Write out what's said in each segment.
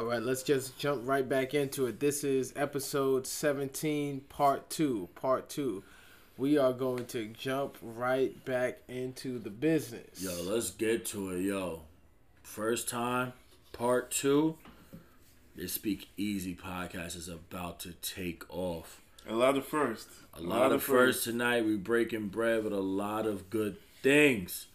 All right, let's just jump right back into it. This is episode 17, part 2. Part 2. We are going to jump right back into the business. Yo, let's get to it, yo. First time, part two. The Speak Easy podcast is about to take off. A lot of first. A lot of first tonight. We breaking bread with a lot of good things.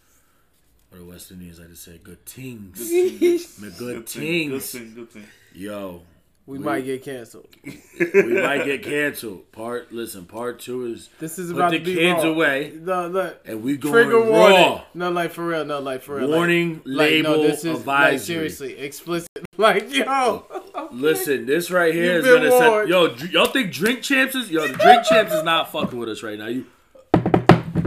Or the West Indians like to say, good things. Good things. The good Good thing. Good things. thing. Good thing. Yo, we, might get canceled. we might get canceled. Part listen, part two is This is Put about the to be kids raw. away. No, look. and we going Trigger raw. warning. No, like for real. No, like for real. like- Warning, like, label, no, this is, Like, advisory. seriously, explicit. Like, yo. Oh, listen, this right here You've is been gonna set. Yo, y'all think Drink Champs is? Yo, Drink Champs is not fucking with us right now. You,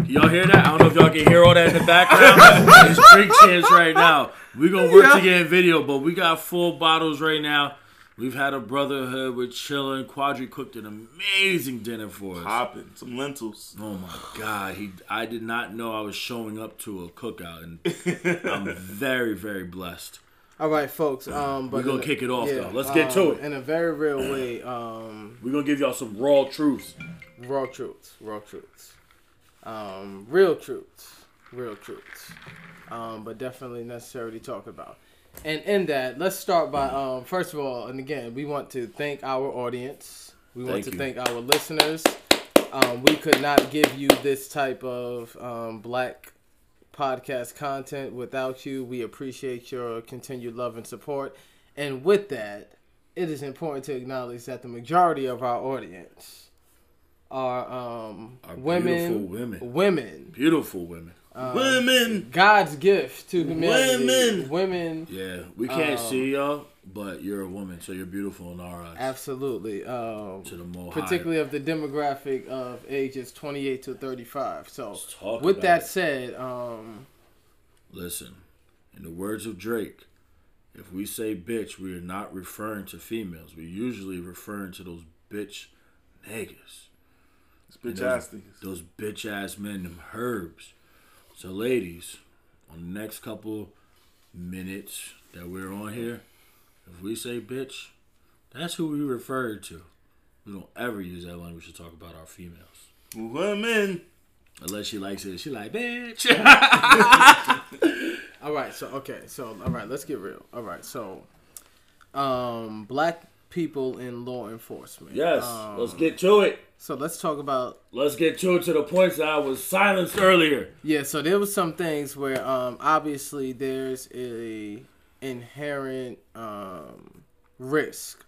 y'all hear that? I don't know if y'all can hear all that in the background. it's Drink Champs right now. We gonna work Yeah. to get in video, but we got full bottles right now. We've had a brotherhood. We're chilling. Quadri cooked an amazing dinner for us. Popping. Some lentils. Oh my god, he! I did not know I was showing up to a cookout, and I'm very, very blessed. All right, folks. Um, but We gonna a- kick it off, though. Let's get to um, it. In a very real way, um, We're gonna give y'all some raw truths. raw truths, raw truths, um, real truths, real truths, um, but definitely necessary to talk about. And in that, let's start by um, first of all, and again, we want to thank our audience. We want Thank to you. thank our listeners. Um, we could not give you this type of um, black podcast content without you. We appreciate your continued love and support. And with that, it is important to acknowledge that the majority of our audience are um, Are women, beautiful women. women, Beautiful women. Women. God's gift to humanity. Women. women, Yeah, we can't Um, see y'all, but you're a woman, so you're beautiful in our eyes. absolutely. Um, to the more particularly of the demographic of ages 28 to 35. So, with that it. said, um, Listen, in the words of Drake, if we say bitch, we are not referring to females. We're usually referring to those bitch niggas. It's bitch those, ass niggas. Those bitch ass men, them herbs. So, ladies, on the next couple minutes that we're on here, if we say bitch, that's who we refer to. We don't ever use that language to talk about our females. Women. Unless she likes it, she like bitch. all right. So, okay. So, all right, let's get real. All right. So, um, black people in law enforcement. yes, Um, let's get to it. So, let's talk about Let's get to it to the points that I was silenced earlier. Yeah, so there was some things where um obviously there's a inherent um risk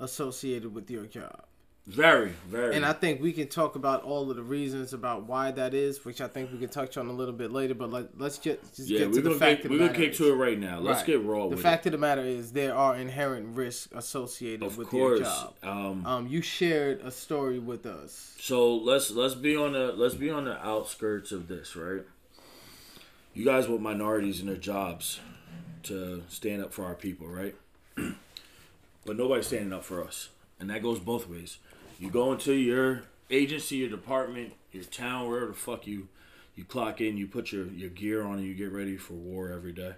associated with your job. Very, very. And I think we can talk about all of the reasons about why that is, which I think we can touch on a little bit later, but let, let's just, just yeah, get to the gonna fact get, of we're the gonna matter kick to it right now. Let's Right. get raw The fact of the matter is there are inherent risks associated. Of with course. your job. Um, Um, you shared a story with us. so let's let's be on the let's be on the outskirts of this, right? You guys want minorities in their jobs to stand up for our people, right? but nobody's standing up for us, and that goes both ways. You go into your agency, your department, your town, wherever the fuck you you clock in, you put your your gear on, and you get ready for war every day.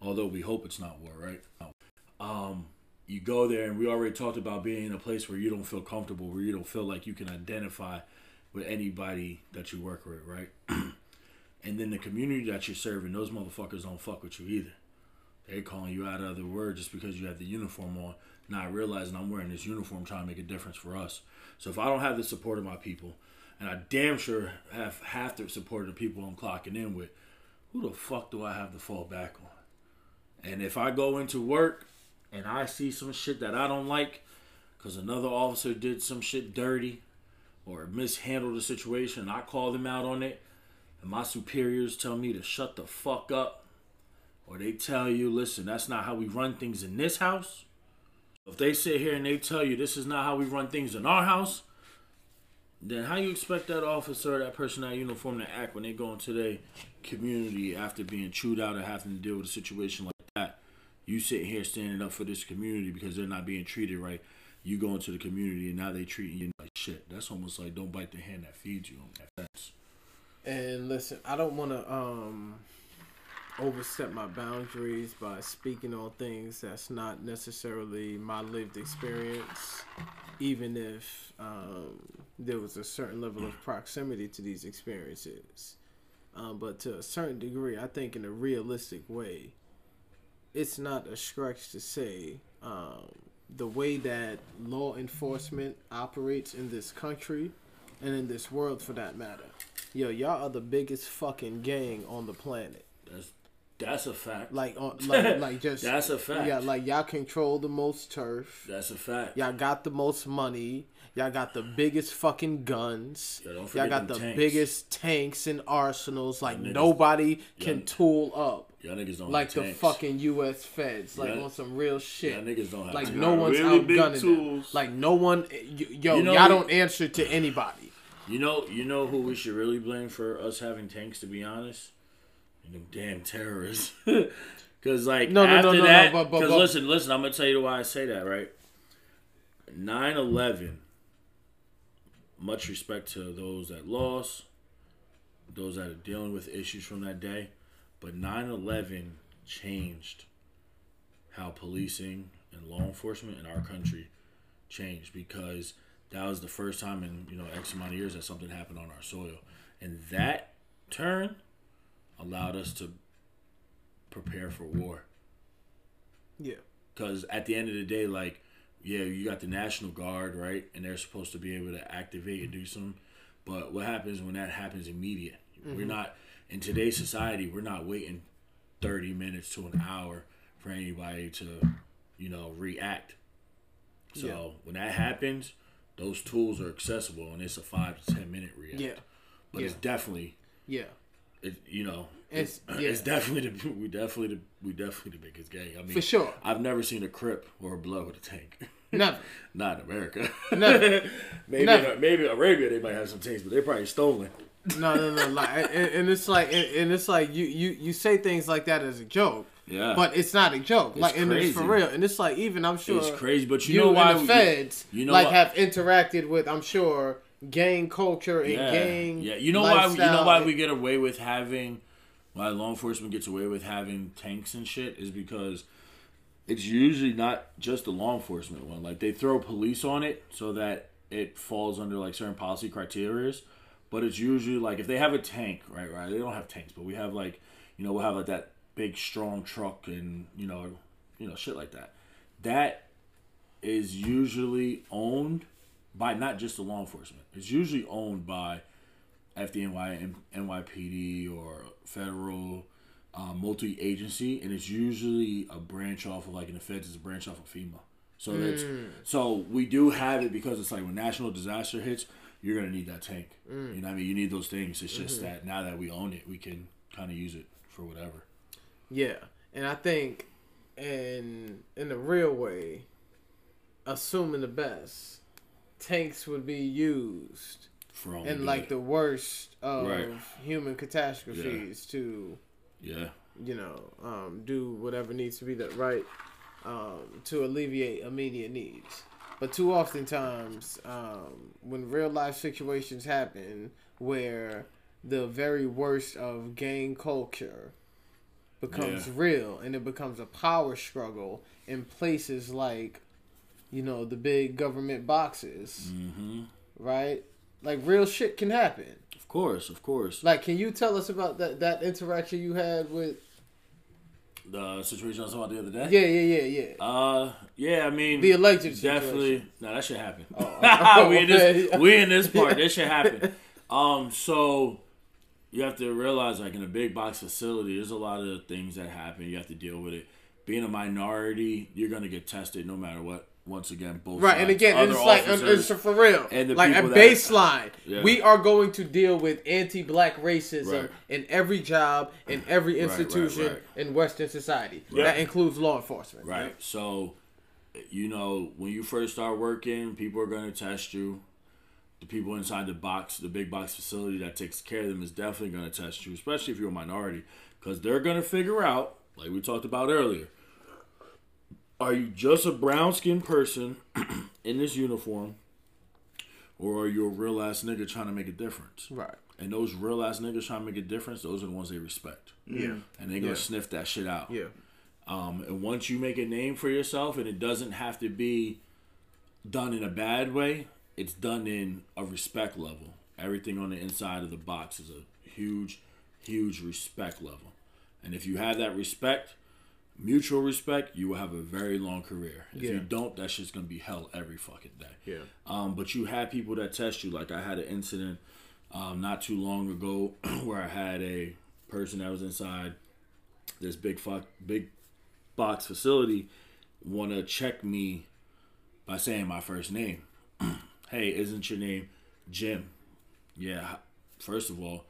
Although we hope it's not war, right? Um, you go there, and we already talked about being in a place where you don't feel comfortable, where you don't feel like you can identify with anybody that you work with, right? and then the community that you're serving, those motherfuckers don't fuck with you either. They calling you out of the word just because you have the uniform on, not realizing I'm wearing this uniform trying to make a difference for us. So if I don't have the support of my people, and I damn sure have half the support of the people I'm clocking in with, who the fuck do I have to fall back on? And if I go into work and I see some shit that I don't like, because another officer did some shit dirty or mishandled the situation, I call them out on it, and my superiors tell me to shut the fuck up, or they tell you, listen, that's not how we run things in this house. If they sit here and they tell you this is not how we run things in our house, then how you expect that officer or that person in that uniform to act when they go into their community after being chewed out and having to deal with a situation like that? You sitting here standing up for this community because they're not being treated right. You go into the community and now they treating you like shit. That's almost like don't bite the hand that feeds you. That's And listen, I don't want to um overstep my boundaries by speaking on things that's not necessarily my lived experience, even if um, there was a certain level of proximity to these experiences. Um, but to a certain degree, I think in a realistic way, it's not a stretch to say um, the way that law enforcement operates in this country and in this world for that matter. Yo, y'all are the biggest fucking gang on the planet. That's that's a fact. Like, on, uh, like, like just That's a fact. Yeah, like y'all control the most turf. That's a fact. Y'all got the most money. Y'all got the biggest fucking guns. Yeah, don't Y'all forget got the tanks. biggest tanks and arsenals. Like niggas- nobody can tool up. Y'all niggas don't Like have the tanks. fucking U.S. Feds, like Yeah. on some real shit. Y'all niggas don't have like tanks. no one's really big outgunning them. Like no one, eh, y- yo, You know- y'all don't answer to anybody. You know, you know who we should really blame for us having tanks. To be honest, them damn terrorists. Because like No, no, no, after no, no, that, but- but- because but- listen, listen, I'm gonna tell you why I say that. Right, 9/11. Much respect to those that lost, those that are dealing with issues from that day, but 9/11 changed how policing and law enforcement in our country changed because that was the first time in you know X amount of years that something happened on our soil, and that turn allowed us to prepare for war. Yeah, Because at the end of the day, like, yeah, you got the National Guard, right, and they're supposed to be able to activate and do some. But what happens when that happens immediate? We're mm-hmm. not in today's society. We're not waiting thirty minutes to an hour for anybody to, you know, react. So Yeah. when that happens, those tools are accessible, and it's a five to ten minute react. yeah, but it's definitely yeah. It, you know, It's- it's, yeah. it's definitely the we definitely the we definitely the biggest gang. I mean, For sure. I've never seen a Crip or a Blood with a tank. Never. Not in America. Never. maybe Never. In, maybe Arabia they might have some tanks, but they're probably stolen. No, no, no. Like, and, and it's like, and, and it's like you, you, you say things like that as a joke. Yeah. But it's not a joke. like, and it's for crazy. real. And it's like, even I'm sure It's crazy, but you, you, know why the feds you know like what- have interacted with, I'm sure, gang culture and yeah, gang. yeah. You know why? You know why we get away with having why law enforcement gets away with having tanks and shit is because it's usually not just the law enforcement one. Like they throw police on it so that it falls under like certain policy criterias. But it's usually like if they have a tank, right? Right? They don't have tanks, but we have like, you know, we'll have like that big strong truck and you know, you know, shit like that. That is usually owned by not just the law enforcement. It's usually owned by FDNY, NYPD, or federal uh, multi-agency, and it's usually a branch off of like in the feds, it's a branch off of FEMA. So hmm. that's so we do have it because it's like when national disaster hits, you're gonna need that tank. Hmm. You know, what I mean, you need those things. It's just mm-hmm. that now that we own it, we can kind of use it for whatever. Yeah, and I think, in in the real way, assuming the best, tanks would be used only in like the worst of Right. human catastrophes to yeah, you know um, do whatever needs to be that right um, to alleviate immediate needs. But too often times, um, when real life situations happen where the very worst of gang culture becomes Yeah. real and it becomes a power struggle in places like, you know, the big government boxes, hmm right? Like real shit can happen. of course, of course. Like, can you tell us about that that interaction you had with? The situation I was talking about the other day. Yeah, yeah, yeah, yeah. Uh, yeah. I mean, The situation. definitely. No, that should happen. Oh, we in this. We in this part. This should happen. Um, so you have to realize, like in a big box facility, there's a lot of things that happen. You have to deal with it. Being a minority, you're gonna get tested no matter what. Once again, both Right, and again, it's like um, it's for real. and the like a baseline. Yeah. We are going to deal with anti-black racism Right. in every job, in every right, institution right. in Western society. That includes law enforcement. Right. So, you know, when you first start working, people are going to test you. The people inside the box, the big box facility that takes care of them, is definitely going to test you, especially if you're a minority, because they're going to figure out, like we talked about earlier, are you just a brown skinned person in this uniform, or are you a real ass nigga trying to make a difference? Right. And those real ass niggas trying to make a difference, those are the ones they respect. Yeah. And they gonna Yeah. sniff that shit out. Yeah. Um, and once you make a name for yourself, and it doesn't have to be done in a bad way, it's done in a respect level. Everything on the inside of the box is a huge, huge respect level. And if you have that respect, mutual respect, you will have a very long career. If Yeah. you don't, that shit's gonna be hell every fucking day. Yeah. Um, but you have people that test you. Like I had an incident um, not too long ago where I had a person that was inside this big fuck big box facility want to check me by saying my first name. hey, isn't your name Jim? Yeah. First of all,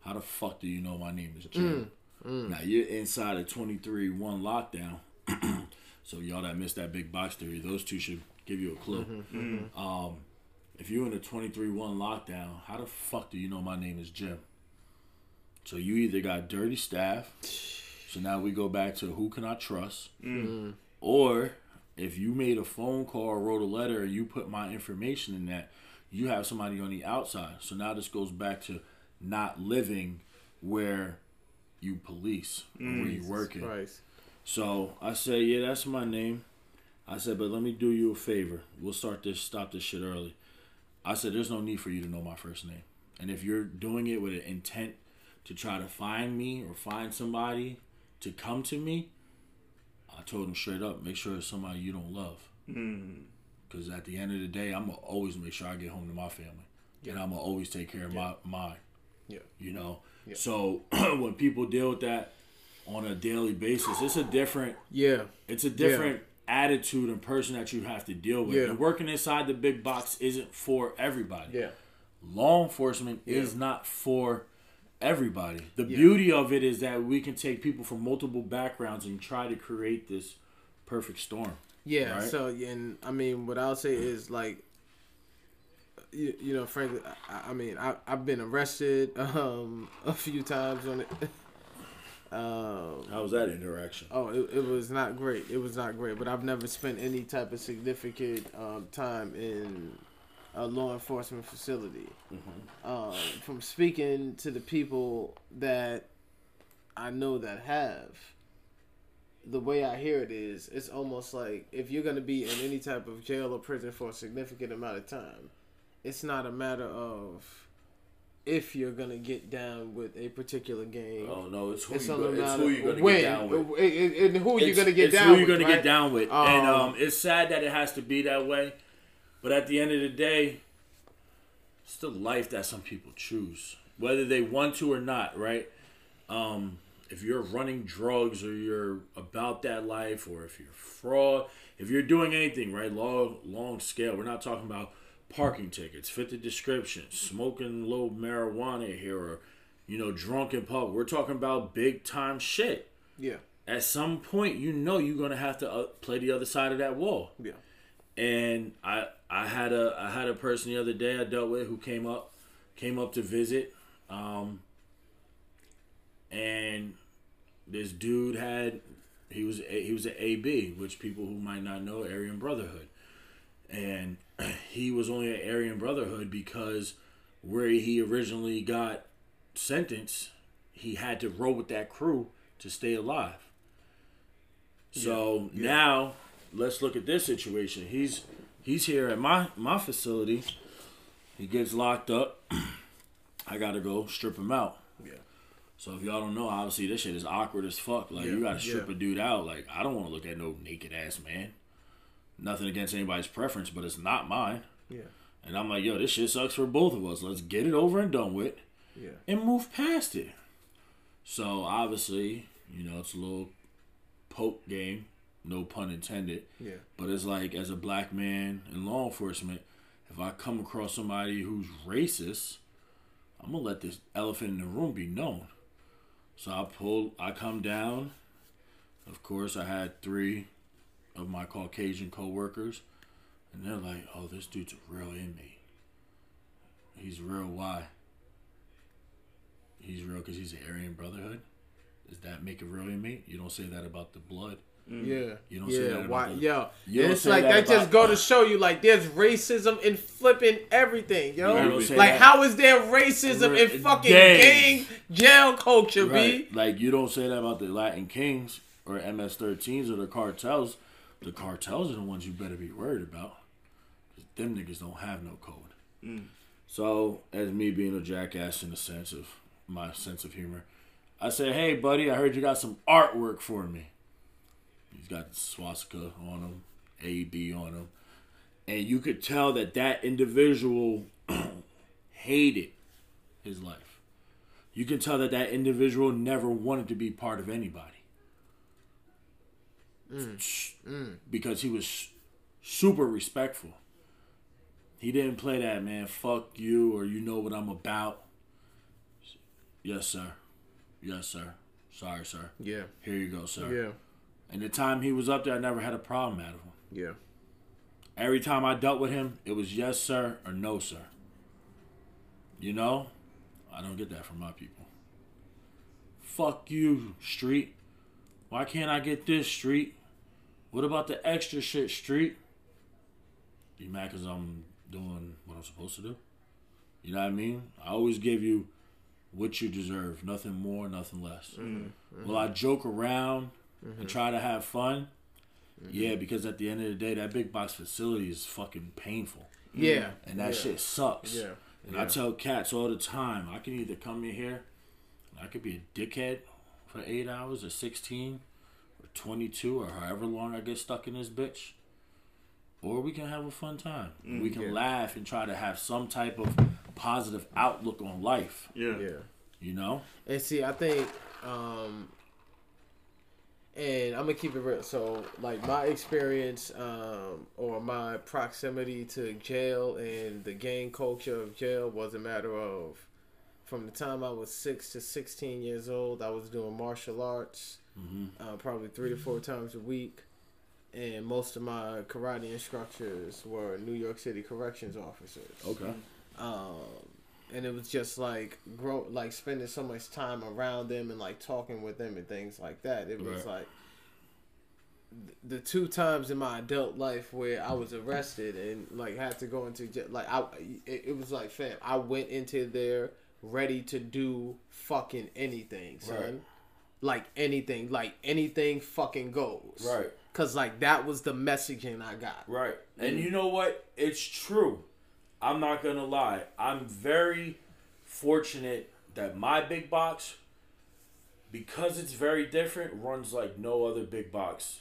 how the fuck do you know my name is Jim? Mm. Now you're inside a 23 one lockdown. so y'all that missed that big box theory, those two should give you a clue. Mm-hmm, mm-hmm. Mm-hmm. Um, if you're in a 23 1 lockdown, how the fuck do you know my name is Jim? So you either got dirty staff. So now we go back to who can I trust? Mm. Mm. Or if you made a phone call or wrote a letter and you put my information in that, you have somebody on the outside. So now this goes back to not living where you police or where you working. Christ. So I say, yeah, that's my name. I said, but let me do you a favor. We'll start this, stop this shit early. I said, there's no need for you to know my first name. And if you're doing it with an intent to try to find me or find somebody to come to me, I told him straight up, make sure it's somebody you don't love. Mm. Because at the end of the day, I'm going to always make sure I get home to my family. And I'm going to always take care of my mine Yeah. you know so when people deal with that on a daily basis it's a different Yeah. it's a different attitude and person that you have to deal with Yeah. and working inside the big box isn't for everybody Yeah. law enforcement is not for everybody the beauty of it is that we can take people from multiple backgrounds and try to create this perfect storm Yeah. Right? So, and I mean, what I'll say is like, you, you know, frankly, I, I mean, I, I've been arrested um, a few times on it. um, how was that interaction oh, it, it was not great. It was not great, but I've never spent any type of significant um, time in a law enforcement facility. Um, from speaking to the people that I know that have, the way I hear it is, it's almost like if you're going to be in any type of jail or prison for a significant amount of time, it's not a matter of if you're going to get down with a particular game. oh no it's who, it's you go, it's who you're gonna when, get down with and- and who you're It's- to get it's down who you're gonna right? get down with, and Um, um, it's sad that it has to be that way. But at the end of the day, it's the life that some people choose, whether they want to or not. Right? Um, if you're running drugs or you're about that life, or if you're fraud, if you're doing anything right, long long scale. We're not talking about parking tickets, fit the description, smoking low marijuana here, or you know, drunk in public. We're talking about big time shit Yeah. at some point you know you're gonna have to uh, play the other side of that wall Yeah. and i i had a i had a person the other day i dealt with who came up came up to visit um and this dude had he was a, he was an ab which people who might not know aryan brotherhood and he was only an aryan brotherhood because where he originally got sentenced he had to roll with that crew to stay alive so now let's look at this situation. He's he's here at my my facility. He gets locked up. I gotta go strip him out. Yeah. So if y'all don't know, obviously this shit is awkward as fuck. Like you gotta strip yeah. a dude out. Like I don't want to look at no naked ass man. Nothing against anybody's preference, but it's not mine. Yeah. And I'm like, yo, this shit sucks for both of us. Let's get it over and done with Yeah. and move past it. So obviously, you know, it's a little poke game, no pun intended. Yeah. But it's like as a black man in law enforcement, if I come across somebody who's racist, I'm gonna let this elephant in the room be known. So I pull I come down. Of course I had three of my Caucasian coworkers and they're like, Oh, this dude's a real inmate. He's real why? He's real because he's an Aryan Brotherhood. Does that make a real inmate? You don't say that about the blood. Mm. Yeah, You don't say that about why, the- yo, You and it's like that that, just go to show you like there's racism in flipping everything, yo. You Like that- how is there racism in fucking gangs. gang jail culture, Right. b? Like you don't say that about the Latin Kings or MS-13s or the cartels. The cartels are the ones you better be worried about. Cause them niggas don't have no code. Mm. So, as me being a jackass in the sense of my sense of humor, I said, "Hey, buddy, I heard you got some artwork for me." He's got swastika on him, A B on him, and you could tell that that individual hated his life. You can tell that that individual never wanted to be part of anybody. Mm. Mm. Because he was super respectful. He didn't play that, man, fuck you or you know what I'm about. Yes, sir. Yes, sir. Sorry, sir. Yeah, Here you go, sir. yeah, And the time he was up there, I never had a problem out of him. yeah. Every time I dealt with him, it was yes, sir, or no, sir. You know? I don't get that from my people. Fuck you, street. Why can't I get this, street? What about the extra shit, street? You mad because I'm doing what I'm supposed to do? You know what I mean? I always give you what you deserve. Nothing more, nothing less. Mm-hmm. Mm-hmm. Will I joke around and mm-hmm. try to have fun? Yeah, because at the end of the day, that big box facility is fucking painful, Yeah, and that yeah. shit sucks. Yeah, And I tell cats all the time, I can either come in here, I could be a dickhead for eight hours, or sixteen, or twenty-two, or however long I get stuck in this bitch, or we can have a fun time. we can yeah. laugh and try to have some type of positive outlook on life. Yeah. yeah. You know? And see, I think, um, and I'm gonna keep it real. So, like my experience, um, or my proximity to jail and the gang culture of jail was a matter of, from the time I was six to 16 years old, I was doing martial arts, uh, probably three to four times a week, and most of my karate instructors were New York City corrections officers Okay. um, and it was just like grow like spending so much time around them and like talking with them and things like that it was Right. like the two times in my adult life where I was arrested and like had to go into jail, like I it, it was like fam I went into there ready to do fucking anything son Right. Like anything like anything fucking goes Right. cuz like that was the messaging I got Right. And mm. you know what? It's true. I'm not to lie. I'm very fortunate that my big box, because it's very different, runs like no other big box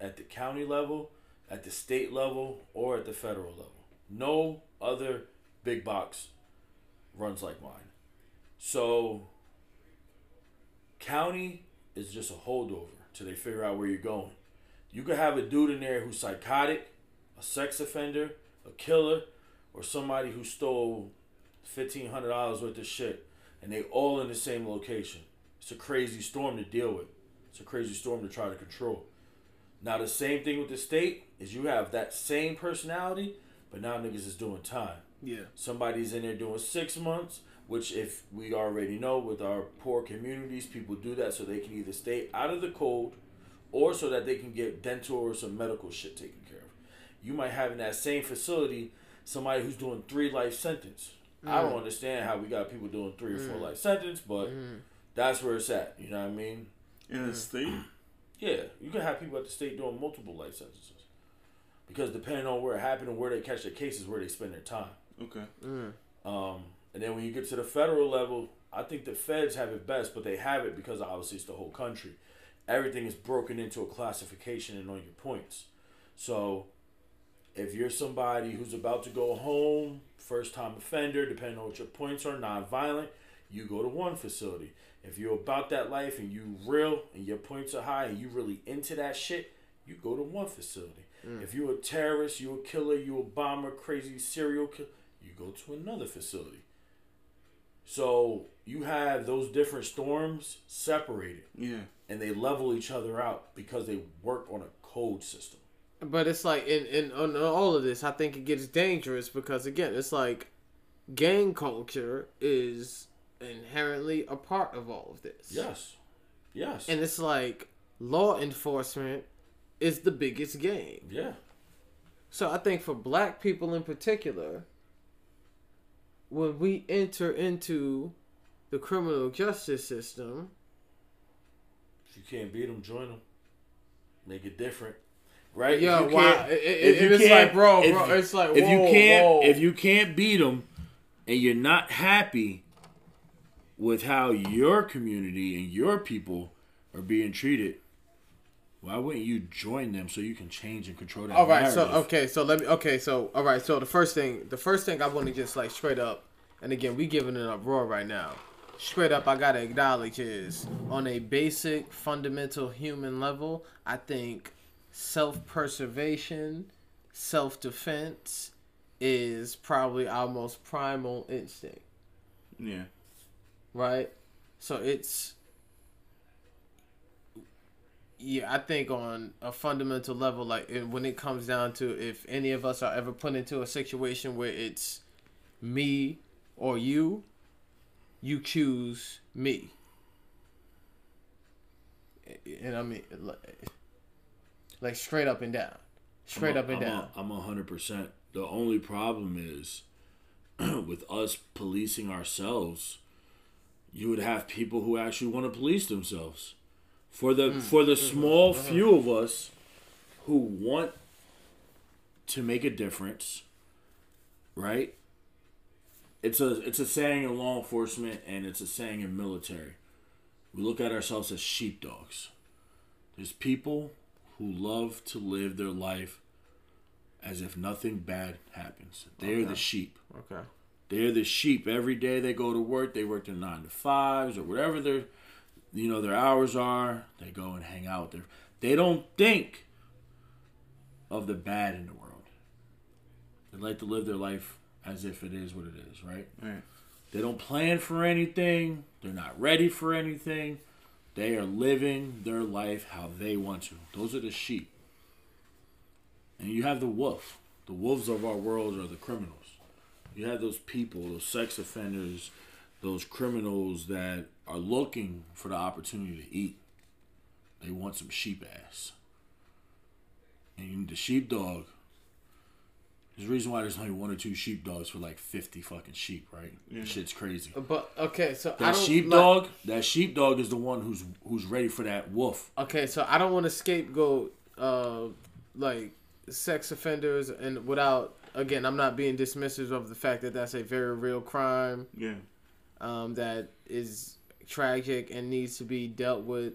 at the county level, at the state level, or at the federal level. No other big box runs like mine. So, county is just a holdover till they figure out where you're going. You could have a dude in there who's psychotic, a sex offender, a killer, or somebody who stole fifteen hundred dollars worth of shit, and they all in the same location. It's a crazy storm to deal with. It's a crazy storm to try to control. Now the same thing with the state is you have that same personality, but now niggas is doing time. yeah Somebody's in there doing six months, which if we already know with our poor communities, people do that so they can either stay out of the cold or so that they can get dental or some medical shit taken care of. You might have in that same facility somebody who's doing three life sentence. I don't mm. understand how we got people doing three or four mm. life sentence, but mm. that's where it's at. You know what I mean? In the state. Yeah, you can have people at the state doing multiple life sentences. Because depending on where it happened and where they catch their cases, where they spend their time. Okay. Um, and then when you get to the federal level, I think the feds have it best, but they have it because obviously it's the whole country. Everything is broken into a classification and on your points. So if you're somebody who's about to go home, first time offender, depending on what your points are, non-violent, you go to one facility. If you're about that life and you real and your points are high and you really into that shit, you go to one facility. Mm. If you're a terrorist, you're a killer, you're a bomber, crazy serial killer, you go to another facility. So you have those different storms separated Yeah. and they level each other out because they work on a code system. But it's like in, in on all of this, I think it gets dangerous because again, it's like gang culture is inherently a part of all of this. Yes. Yes. And it's like law enforcement is the biggest game. Yeah. So I think for black people in particular, when we enter into the criminal justice system, If you can't beat them, join them. Make it different. Right? Yeah, If you wow. can't- It- it- if you it's can't- like, bro, if bro, it's like, if you can't, whoa. if you can't beat them, and you're not happy with how your community and your people are being treated, why wouldn't you join them so you can change and control that all right, so okay, so let me okay, so all right, so the first thing, the first thing I want to just like straight up, and again, we giving an uproar right now. Straight up, I gotta acknowledge is on a basic, fundamental human level, I think self-preservation, self-defense is probably our most primal instinct. Yeah. right? So it's yeah, I think on a fundamental level, like when it comes down to if any of us are ever put into a situation where it's me or you, you choose me. And I mean, like, like straight up and down, straight a- up and I'm down. I'm a hundred percent. The only problem is with us policing ourselves. You would have people who actually want to police themselves. For the Hmm. for the Mm-hmm. small few of us who want to make a difference, right? It's a it's a saying in law enforcement and it's a saying in military. We look at ourselves as sheepdogs. There's people who love to live their life as if nothing bad happens. They're the sheep. Okay. They're the sheep. Every day they go to work, they work their nine to fives or whatever their you know their hours are. They go and hang out there. They don't think of the bad in the world. They like to live their life as if it is what it is, right? Right. They don't plan for anything. They're not ready for anything. They are living their life how they want to. Those are the sheep. And you have the wolf. The wolves of our world are the criminals. You have those people, those sex offenders, those criminals that are looking for the opportunity to eat. They want some sheep ass. And the sheepdog, there's a reason why there's only one or two sheepdogs for like 50 fucking sheep, right? Shit's crazy. But okay, so I That don't sheepdog, that sheepdog is the one who's who's ready for that wolf. Okay, so I don't want to scapegoat uh like sex offenders and without again, I'm not being dismissive of the fact that that's a very real crime Yeah. um that is tragic and needs to be dealt with.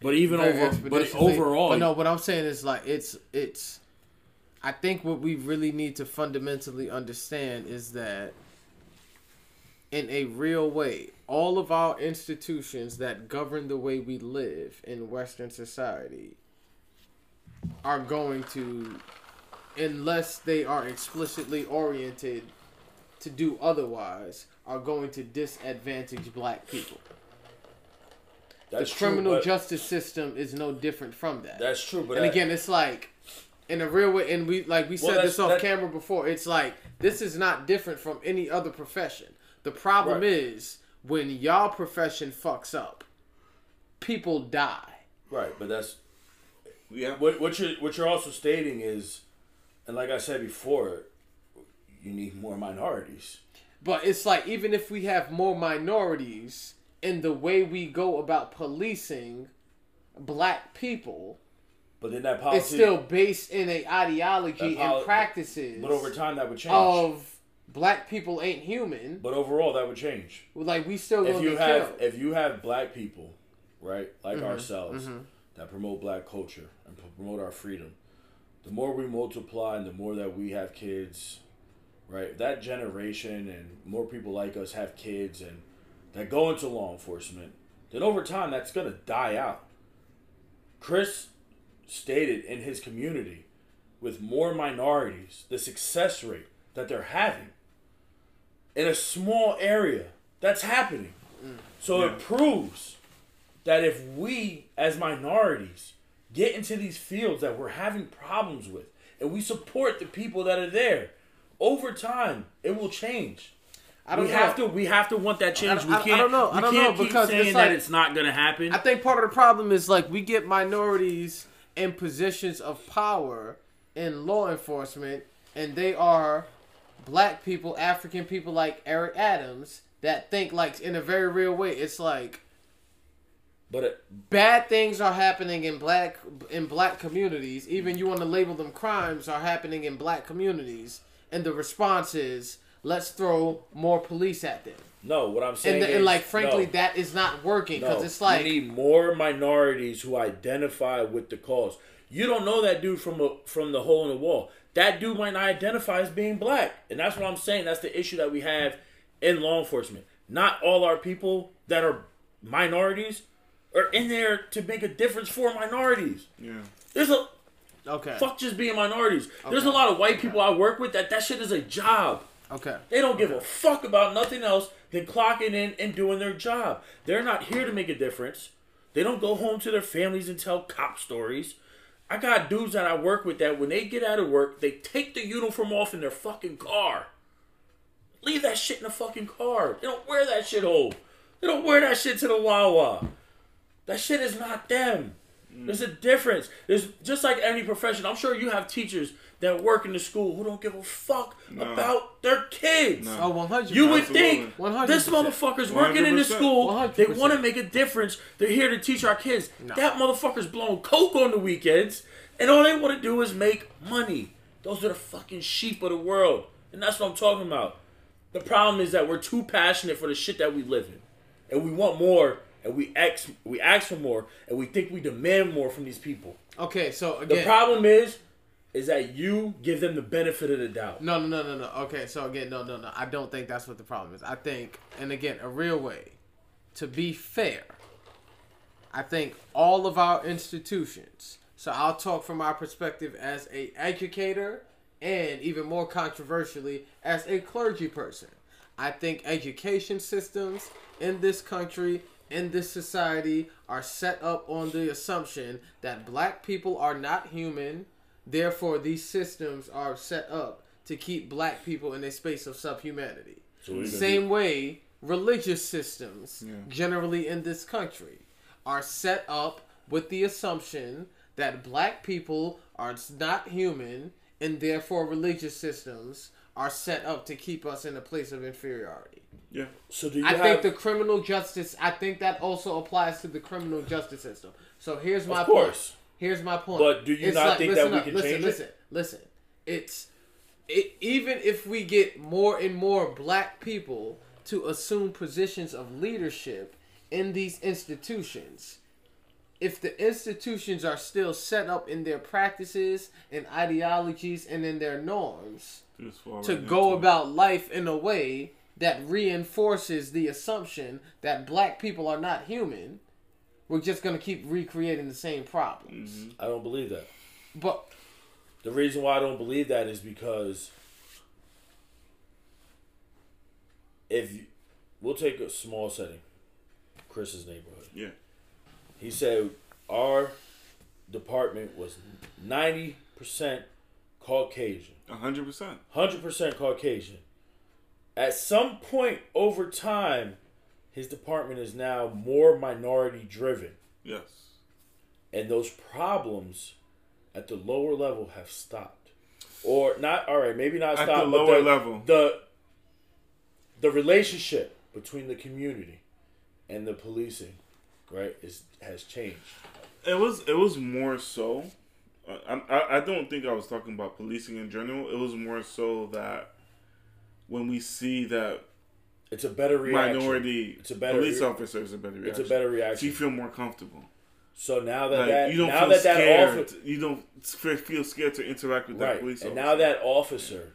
But even over, but overall, But no, what I'm saying is like it's it's I think what we really need to fundamentally understand is that in a real way, all of our institutions that govern the way we live in Western society are going to, unless they are explicitly oriented to do otherwise, are going to disadvantage black people. that's the criminal but- justice system is no different from that. That's true, but and that- again, it's like in a real way, and we like we Well, said this off that- camera before. It's like this is not different from any other profession. The problem Right. is when y'all profession fucks up, people die. right, but that's Yeah. what what you're what you're also stating is, and like I said before, you need more minorities. But it's like even if we have more minorities in the way we go about policing black people, But then that policy, it's still based in a ideology poli- and practices but over time that would change. of black people ain't human. but overall, that would change. Like we still if you have killed. if you have black people, right, like Mm-hmm, ourselves, that promote black culture and promote our freedom, the more we multiply and the more that we have kids, right, that generation and more people like us have kids and that go into law enforcement, then over time that's gonna die out. Chris stated in his community, with more minorities, the success rate that they're having in a small area. That's happening. Mm. So it proves that if we, as minorities, get into these fields that we're having problems with, and we support the people that are there, over time it will change. I don't we know. have to. We have to want that change. I- we I- I can't. don't know. I don't can't know, because saying it's that it's not gonna happen. I think part of the problem is like we get minorities in positions of power in law enforcement, and they are black people, African people like Eric Adams that think like in a very real way. It's like but it, bad things are happening in black in black communities. Even you want to label them crimes are happening in black communities, and the response is let's throw more police at them. no, what I'm saying And, the, is, and like frankly, no. that is not working because No, it's like we need more minorities who identify with the cause. You don't know that dude from a, from the hole in the wall. That dude might not identify as being black, and that's what I'm saying. That's the issue that we have in law enforcement. Not all our people that are minorities are in there to make a difference for minorities. Yeah. There's a okay, fuck just being minorities. There's a lot of white people I work with that that shit is a job. okay. They don't give a fuck about nothing else than clocking in and doing their job. They're not here to make a difference. They don't go home to their families and tell cop stories. I got dudes that I work with that when they get out of work, they take the uniform off in their fucking car. Leave that shit in the fucking car. They don't wear that shit home. They don't wear that shit to the Wawa. That shit is not them. Mm. There's a difference. There's just like any profession. I'm sure you have teachers that work in the school who don't give a fuck No. about their kids. No. Oh, 100. You would think 100%. this motherfucker's working in the 100%. school. They want to make a difference. They're here to teach our kids. No. That motherfucker's blowing coke on the weekends, and all they want to do is make money. Those are the fucking sheep of the world, and that's what I'm talking about. The problem is that we're too passionate for the shit that we live in, and we want more, and we ask we ask for more, and we think we demand more from these people. Okay, so again, The problem is, is that you give them the benefit of the doubt. no, no, no, no, no. Okay, so again, no, no, no. I don't think that's what the problem is. I think, and again, a real way to be fair. I think all of our institutions. So I'll talk from my perspective as a educator, and even more controversially, as a clergy person. I think education systems in this country, in this society, are set up on the assumption that black people are not human. Therefore, these systems are set up to keep black people in a space of subhumanity. So what are Same way, religious systems, Yeah. generally in this country, are set up with the assumption that black people are not human, and therefore religious systems are set up to keep us in a place of inferiority. Yeah. So do you I have? think the criminal justice. I think that also applies to the criminal justice system. So here's my Of course. point. Here's my point. But do you not think that we can listen, change it? listen, Listen, It's it, even if we get more and more black people to assume positions of leadership in these institutions, if the institutions are still set up in their practices and ideologies and in their norms to go into it. about life in a way that reinforces the assumption that black people are not human, we're just going to keep recreating the same problems. Mm-hmm. I don't believe that. But The reason why I don't believe that is because if you, we'll take a small setting, Chris's neighborhood. Yeah. He said our department was ninety percent Caucasian, hundred percent. hundred percent Caucasian. At some point over time, his department is now more minority driven. Yes. and those problems at the lower level have stopped or not all right maybe not stopped. At the but lower level. the the relationship between the community and the policing right is has changed It was it was more so. I, I I don't think I was talking about policing in general. It was more so that when we see that it's a better reaction minority It's a better police re- officers, a better it's reaction. a better So you feel more comfortable. so now that Like, that you don't now feel that that scared. officer you don't feel scared to interact with that right police and officer. now that officer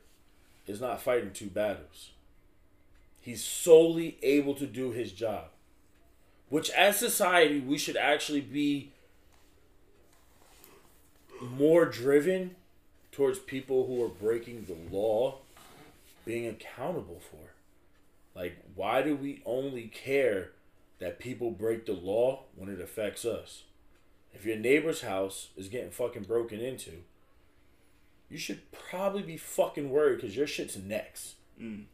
is not fighting two battles he's solely able to do his job which as society we should actually be more driven towards people who are breaking the law being accountable for like why do we only care that people break the law when it affects us if your neighbor's house is getting fucking broken into you should probably be fucking worried because your shit's next. Mm.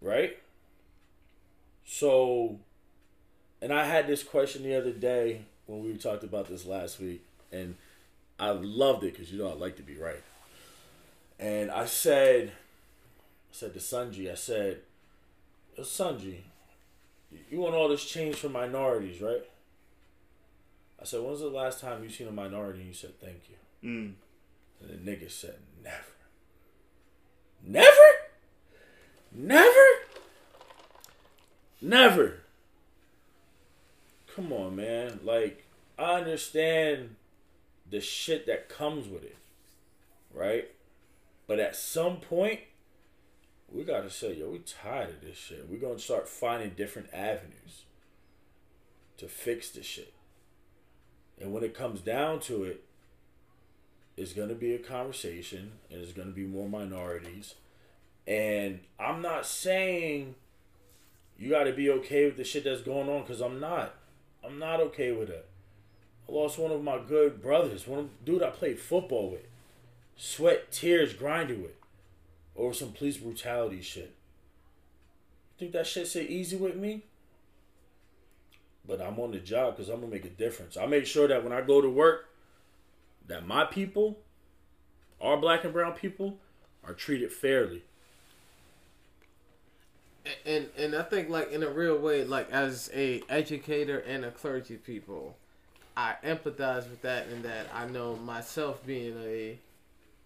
right? So, and I had this question the other day when we talked about this last week, and I loved it because you know I like to be right. And I said, I said to Sunji, I said, "Yo, Sunji, you want all this change for minorities, right? I said, when's the last time you seen a minority and you said thank you? Mm. And the nigga said, never. Never? Never? Never. Come on, man. Like, I understand the shit that comes with it, right? But at some point, we gotta say, yo, we tired of this shit. We're gonna start finding different avenues to fix this shit. And when it comes down to it, it's gonna be a conversation and it's gonna be more minorities. And I'm not saying you gotta be okay with the shit that's going on, because I'm not. I'm not okay with it. I lost one of my good brothers, one dude I played football with. Sweat, tears, grinded with over some police brutality shit. You think that shit sit easy with me? But I'm on the job because I'm gonna make a difference. I make sure that when I go to work, that my people, our black and brown people, are treated fairly. and and I think like in a real way, like as a educator and a clergy people, I empathize with that in that I know myself being a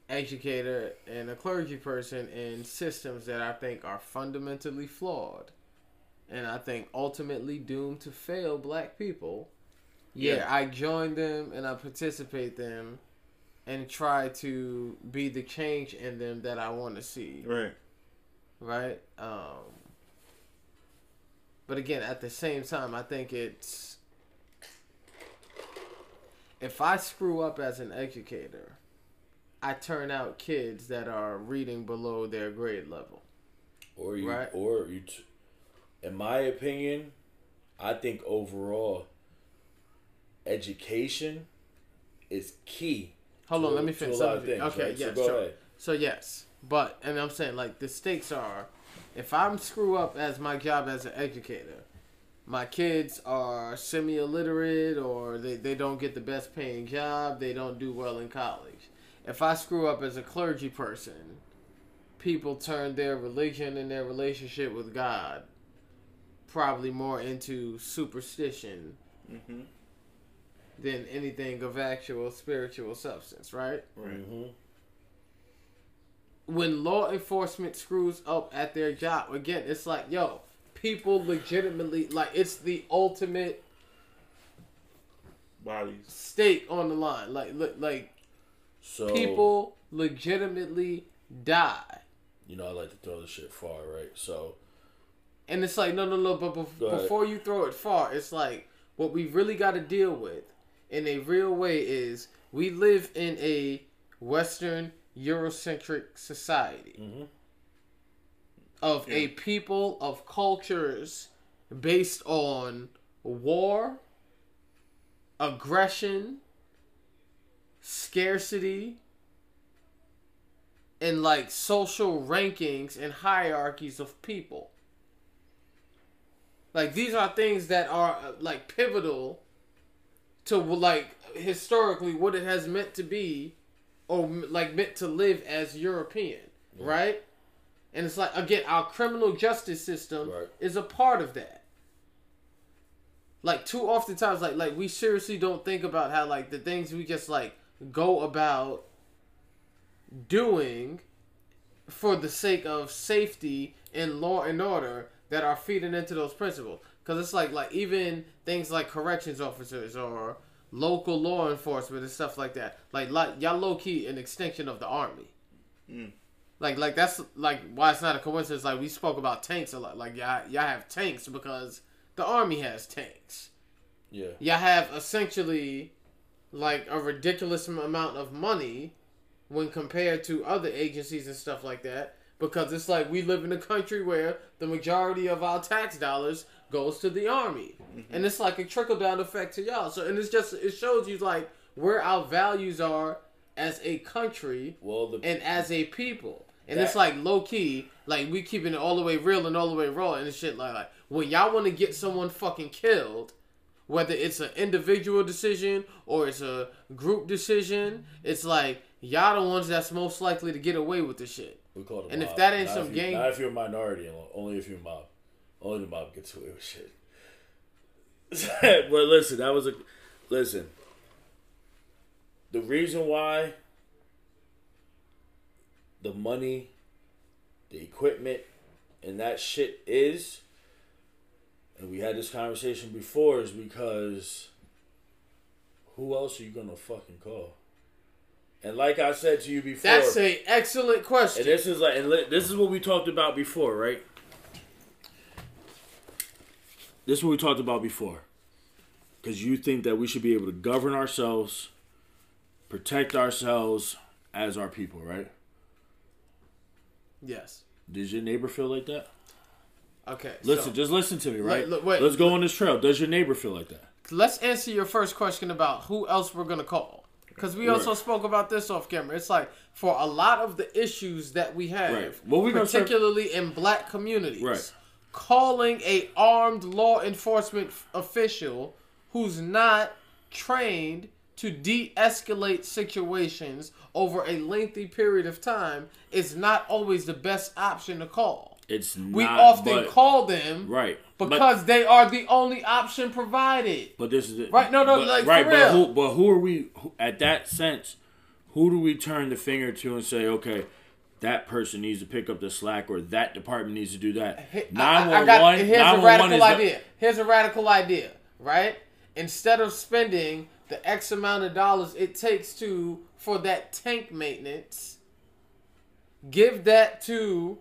educator and a clergy person in systems that I think are fundamentally flawed, and I think ultimately doomed to fail black people. Yeah, Yeah. I join them and I participate them, and try to be the change in them that I want to see Right. right? Um, but again, at the same time, I think it's if I screw up as an educator, I turn out kids that are reading below their grade level. Or you, Right. or you. T- in my opinion, I think overall, education is key. Hold to on, let me finish. a lot of something. things, okay, right? So yes, go sure. ahead. So yes, but and I'm saying like the stakes are, if I'm screw up as my job as an educator, my kids are semi illiterate or they, they don't get the best paying job, they don't do well in college. If I screw up as a clergy person, people turn their religion and their relationship with God probably more into superstition Mm-hmm. than anything of actual spiritual substance, right? Right. hmm when law enforcement screws up at their job again it's like yo people legitimately like it's the ultimate Bodies. stake on the line like li- like So people legitimately die you know, I like to throw the shit far, right? So and it's like no no no but bef- before you throw it far it's like what we really got to deal with in a real way is we live in a western eurocentric society Mhm. Of a people of cultures based on war, aggression, scarcity, and like social rankings and hierarchies of people. Like these are things that are uh, like pivotal to like historically what it has meant to be or like meant to live as European, right? And it's like again, our criminal justice system Right. is a part of that. Like too often times, like like we seriously don't think about how like the things we just like go about doing for the sake of safety and law and order that are feeding into those principles. Because it's like like even things like corrections officers or local law enforcement and stuff like that. Like like y'all low key an extension of the army. Mm. Like like that's like why it's not a coincidence. Like we spoke about tanks a lot. Like y'all y'all have tanks because the army has tanks. yeah, Y'all have essentially like a ridiculous amount of money when compared to other agencies and stuff like that. Because it's like we live in a country where the majority of our tax dollars goes to the army, mm-hmm. and it's like a trickle down effect to y'all. So and it's just it shows you like where our values are as a country well the and as a people. And it's like low key, like we keeping it all the way real and all the way raw and shit like like when y'all want to get someone fucking killed, whether it's an individual decision or it's a group decision, it's like y'all the ones that's most likely to get away with the shit. We call it a And if that ain't Not some you- gang- not if you're a minority, only if you're mob. Only the mob gets away with shit. but listen, that was a listen. The reason why the money, the equipment, and that shit is, and we had this conversation before, is because who else are you gonna fucking call? And like I said to you before, That's a excellent question. and this is like, and this is what we talked about before, right? This is what we talked about before. Because you think that we should be able to govern ourselves, protect ourselves as our people, right? Yes. Does your neighbor feel like that? Okay. Listen, so- just listen to me, right? wait. Let's go on this trail. Does your neighbor feel like that? let's answer your first question about who else we're gonna call. Because we also spoke about this off camera. It's like for a lot of the issues that we have, Right. Well, we gonna start- particularly in black communities, Right. calling a armed law enforcement official who's not trained to de-escalate situations over a lengthy period of time is not always the best option to call. It's We not, often but- call them right But- because they are the only option provided. But this is it. Right, no, no, but, like, for right, but who, but who are we? Who, at that sense, who do we turn the finger to and say, okay, that person needs to pick up the slack, or that department needs to do that? Here's a Nine one one radical is not- idea. Here's a radical idea, right? Instead of spending the X amount of dollars it takes to for that tank maintenance, give that to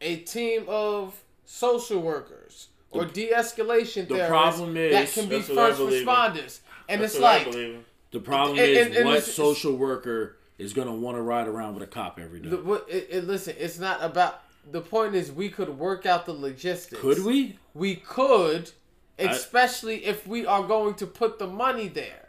a team of social workers or de-escalation therapists problem is- that can be That's what I first responders. And That's it's like. The problem And- is, and- and what social worker is gonna want to ride around with a cop every day? the, what, it, it, listen, it's not about the point is we could work out the logistics. Could we? We could, especially if we are going to put the money there.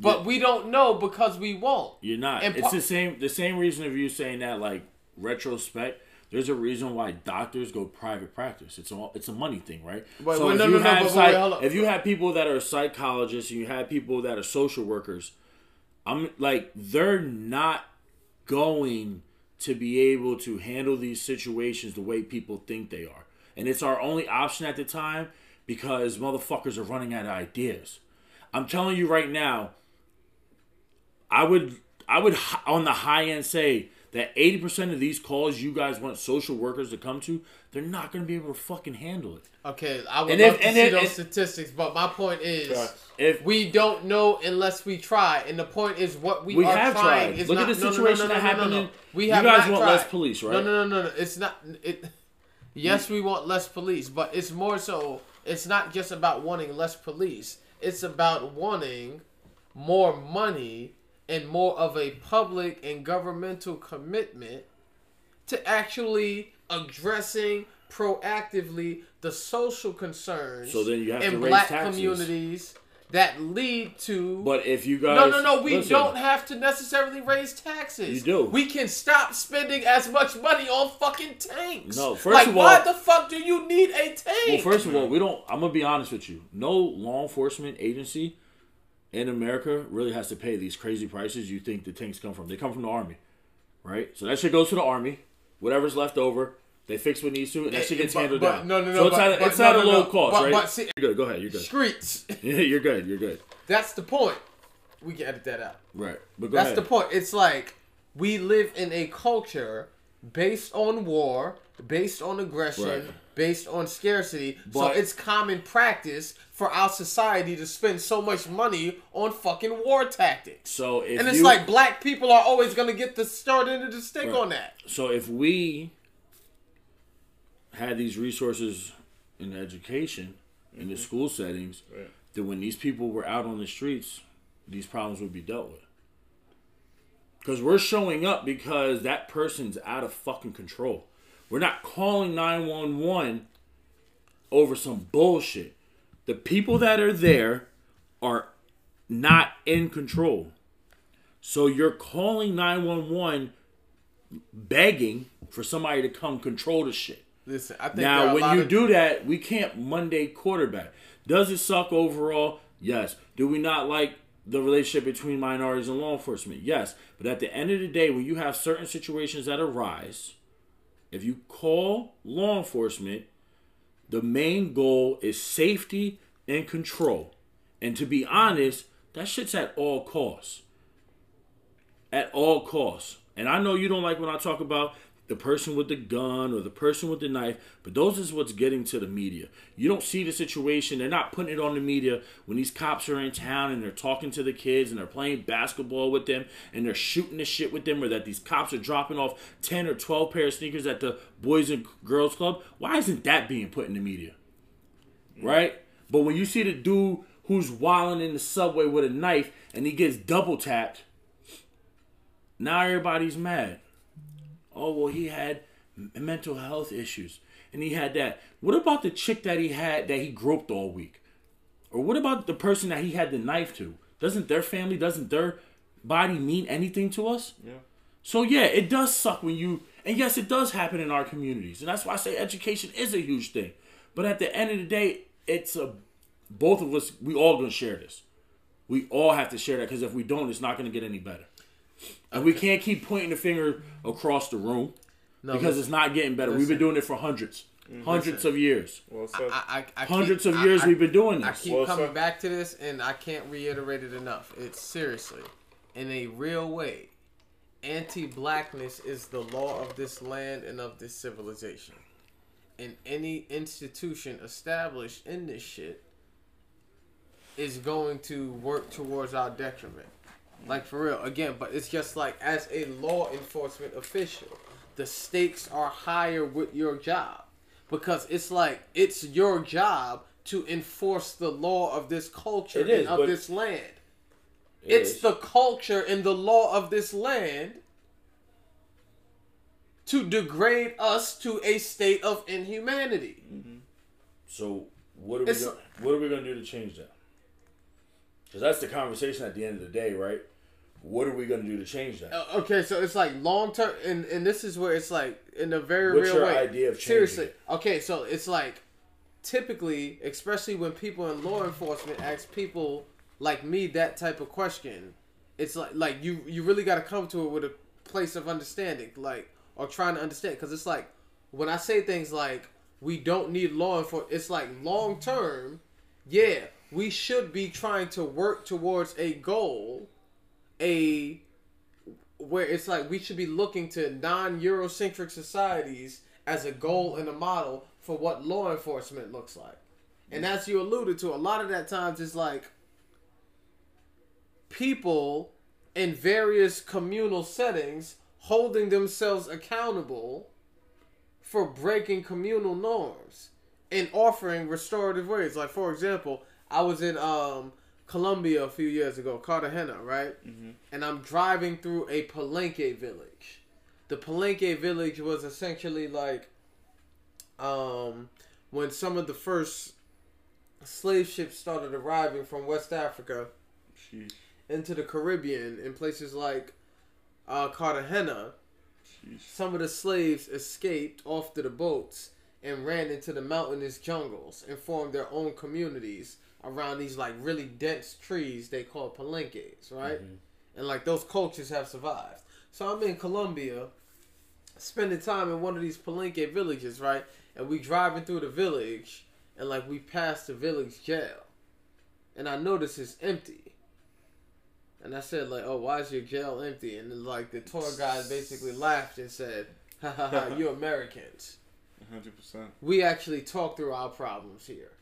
But Yeah. we don't know because we won't. You're not. And it's pa- the same. The same reason of you saying that, like retrospect. There's a reason why doctors go private practice. It's a it's a money thing, right? Wait, so if no, you no, have but psych- wait, if you have people that are psychologists and you have people that are social workers, I'm like they're not going to be able to handle these situations the way people think they are, and it's our only option at the time because motherfuckers are running out of ideas. I'm telling you right now, I would I would on the high end say that 80% of these calls you guys want social workers to come to, they're not going to be able to fucking handle it. Okay, I would And love if- to and see if- those and- statistics, but my point is If we don't know unless we try. And the point is what we, We are have trying tried. is Look not at the no, no, situation no, no, that no, no, happened no. in- We you guys not want tried. less police, right? No, no, no, no, no. It's not it Yes, we want less police, but it's more so it's not just about wanting less police. It's about wanting more money and more of a public and governmental commitment to actually addressing proactively the social concerns So then you have in to raise black taxes. communities that lead to but if you guys no, no, no. We listen, don't have to necessarily raise taxes. You do. We can stop spending as much money on fucking tanks. No, first like, of why all- the fuck do you need a tank? Well, first of all, we don't. I'm gonna be honest with you. No law enforcement agency in America really has to pay these crazy prices. You think the tanks come from? They come from the army, right? So that shit goes to the army. Whatever's left over, they fix what needs to, and that shit gets But- handled but- down. no, no, no, So it's but- at, it's at no, a low no. cost, But- right? but see- you're good. Go ahead. You're good. streets. you're good. You're good. That's the point. We can edit that out. Right. But go That's ahead. the point. It's like we live in a culture based on war, based on aggression, Right. based on scarcity. so it's common practice for our society to spend so much money on fucking war tactics. So if and it's you, like black people are always gonna get the start end of the stick Right. on that. So if we had these resources in education, in the mm-hmm. school settings, Right. then when these people were out on the streets, these problems would be dealt with. Because we're showing up because that person's out of fucking control. We're not calling 911 over some bullshit. The people that are there are not in control. So you're calling 911 begging for somebody to come control the shit. Listen, I think Now, when you of- do that, we can't Monday quarterback. Does it suck overall? Yes. Do we not like the relationship between minorities and law enforcement? Yes. But at the end of the day, when you have certain situations that arise, if you call law enforcement, the main goal is safety and control. And to be honest, that shit's at all costs. At all costs. And I know you don't like when I talk about the person with the gun or the person with the knife, but those is what's getting to the media. You don't see the situation. They're not putting it on the media when these cops are in town and they're talking to the kids and they're playing basketball with them and they're shooting the shit with them or that these cops are dropping off 10 or 12 pair of sneakers at the Boys and Girls Club. Why isn't that being put in the media? Right? But when you see the dude who's wilding in the subway with a knife and he gets double tapped, now everybody's mad. Oh, well, he had mental health issues and he had that. What about the chick that he had that he groped all week? Or what about the person that he had the knife to? Doesn't their family, doesn't their body mean anything to us? Yeah. So yeah, it does suck when you and yes, it does happen in our communities. And that's why I say education is a huge thing. But at the end of the day, it's a both of us we all gonna share this. We all have to share that because if we don't, it's not gonna get any better. And we can't keep pointing the finger across the room No, because listen, it's not getting better. We've been doing it for hundreds, mm-hmm. hundreds of years. Well said. I, I, I Hundreds keep- of years I- we've been doing this. I keep Well, coming sir. back to this, and I can't reiterate it enough. It's seriously, in a real way, anti-blackness is the law of this land and of this civilization. And any institution established in this shit is going to work towards our detriment. Like for real, again, but it's just like as a law enforcement official, the stakes are higher with your job because it's like it's your job to enforce the law of this culture is, and of this land. It it's is. the culture and the law of this land to degrade us to a state of inhumanity. Mm-hmm. So what are we gonna, what are we gonna do to change that? Because that's the conversation at the end of the day, right? What are we gonna do to change that? Uh, Okay, so it's like long term, and and this is where it's like in a very What's real your way. idea of changing Seriously, it? okay, so it's like typically, especially when people in law enforcement ask people like me that type of question, it's like like you you really got to come to it with a place of understanding, like or trying to understand, because it's like when I say things like we don't need law enforcement, it's like long term, yeah, we should be trying to work towards a goal a where it's like we should be looking to non-Eurocentric societies as a goal and a model for what law enforcement looks like. And as you alluded to, a lot of that times it's like people in various communal settings holding themselves accountable for breaking communal norms and offering restorative ways. Like for example, I was in um Colombia a few years ago, Cartagena, right? And I'm driving through a Palenque village. The Palenque village was essentially like um when some of the first slave ships started arriving from West Africa Sheesh. into the Caribbean in places like uh, Cartagena, Sheesh. some of the slaves escaped off to the boats and ran into the mountainous jungles and formed their own communities around these like really dense trees they call palenques, right? Mm-hmm. And like those cultures have survived. So I'm in Colombia, spending time in one of these palenque villages, right? And we driving through the village, and like we pass the village jail, and I notice it's empty. And I said like, "Oh, why is your jail empty?" And then, like the tour guide basically laughed and said, "Ha ha ha, you Americans. hundred percent. We actually talk through our problems here."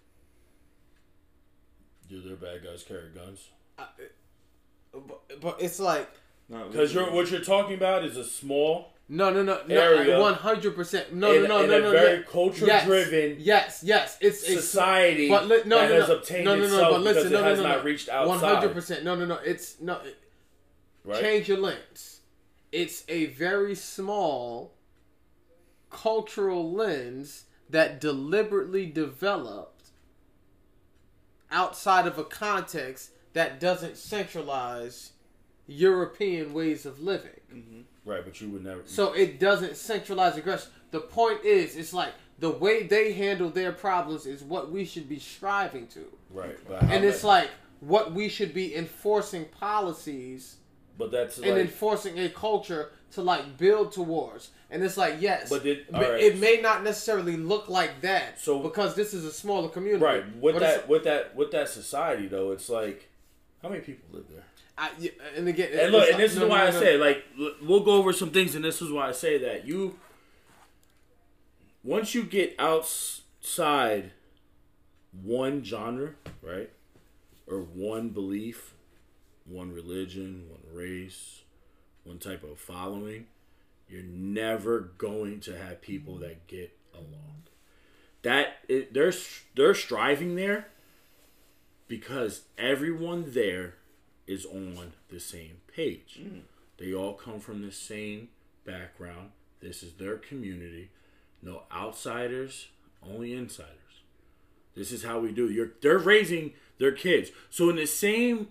Do their bad guys carry guns? Uh, but, but it's like, Because you're what you're talking about is a small no, no, no, Area. no, one hundred percent. No, in, no, no, in no, no, very yeah. culture-driven Yes, yes, it's society But li- no, that no, has obtained no, no, no, itself but listen, because no, it no, has no, not no. reached outside. hundred percent. No, no, no. It's no. It, Right? Change your lens. It's a very small cultural lens that deliberately developed outside of a context that doesn't centralize European ways of living. Mm-hmm. Right, but you would never. So it doesn't centralize aggression. The point is, it's like the way they handle their problems is what we should be striving to. right, but And it's that- like what we should be enforcing policies but that's and like, enforcing a culture to like build towards. And it's like yes, But did- but alright. it may not necessarily look like that. So- because this is a smaller community, right with But that with that with that society though. It's like how many people live there? I, and again, And look, and this no, is why no, I no. say, like, we'll go over some things, and this is why I say that you, once you get outside one genre, right, or one belief, one religion, one race, one type of following, you're never going to have people mm-hmm. that get along. That it, they're they're striving there because everyone there is on the same page. Mm-hmm. They all come from the same background. This is their community. No outsiders, only insiders. This is how we do. You're they're raising their kids. So in the same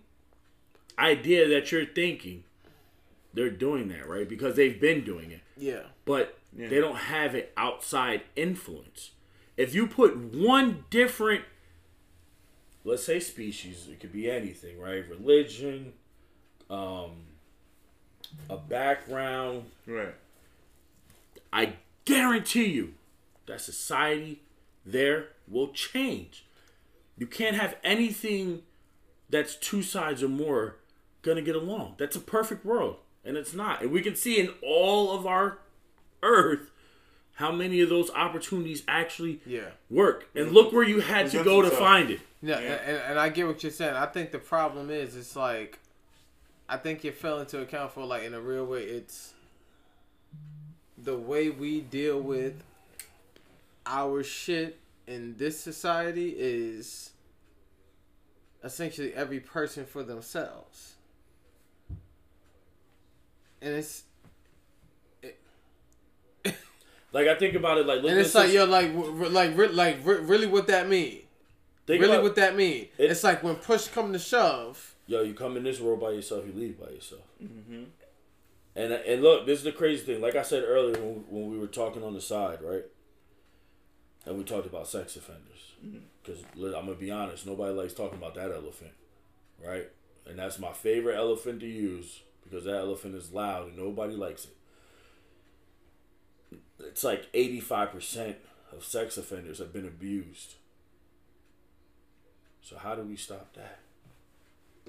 idea that you're thinking, they're doing that, right? Because they've been doing it. Yeah, But they don't have an outside influence. If you put one different let's say species, it could be anything, right? Religion, um, a background. Right. I guarantee you that society there will change. You can't have anything that's two sides or more gonna get along. That's a perfect world, and it's not. And we can see in all of our Earth how many of those opportunities actually yeah. work. And look where you had to go to find it. Yeah, Yeah. And, and I get what you're saying. I think the problem is, it's like, I think you fell into account for like in a real way. It's the way we deal with our shit in this society is essentially every person for themselves, and it's Like I think about it, like look and it's this- like yo, like re- like re- like re- really what that mean. think really about- what that mean. It- it's like when push come to shove. yo, you come in this world by yourself, you leave by yourself. Mm-hmm. And and look, this is the crazy thing. Like I said earlier when, when we were talking on the side, right? And we talked about sex offenders. Mm-hmm. Because I'm gonna be honest, nobody likes talking about that elephant, right? And that's my favorite elephant to use because that elephant is loud and nobody likes it. It's like 85% of sex offenders have been abused. So how do we stop that?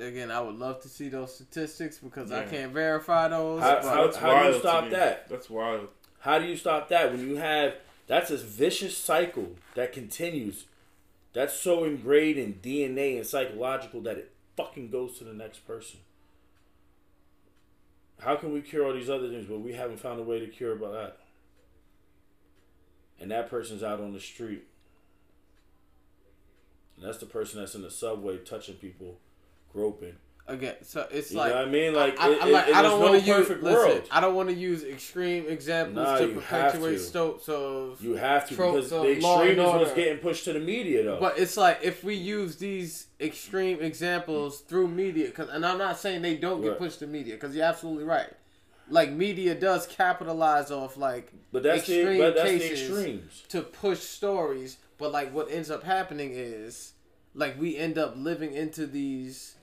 Again, I would love to see those statistics because I can't verify those. How- but how- do you stop that? That's wild. How do you stop that when you have that's a vicious cycle that continues? That's so ingrained in DNA and psychological that it fucking goes to the next person. How can we cure all these other things, but we haven't found a way to cure about that? And that person's out on the street. And that's the person that's in the subway touching people, groping. Again, so it's You like know what I mean? Like, I, it, I, it- like, it- I don't no want to use. perfect Listen, world. I don't want to use extreme examples Nah, to perpetuate to. stokes of. You have to because the extreme is what's getting pushed to the media, though. But it's like if we use these extreme examples through media, cause, and I'm not saying they don't get pushed to media, because you're absolutely right. Like media does capitalize off like But that's the extreme but that's the cases extremes. to push stories, but like what ends up happening is like we end up living into these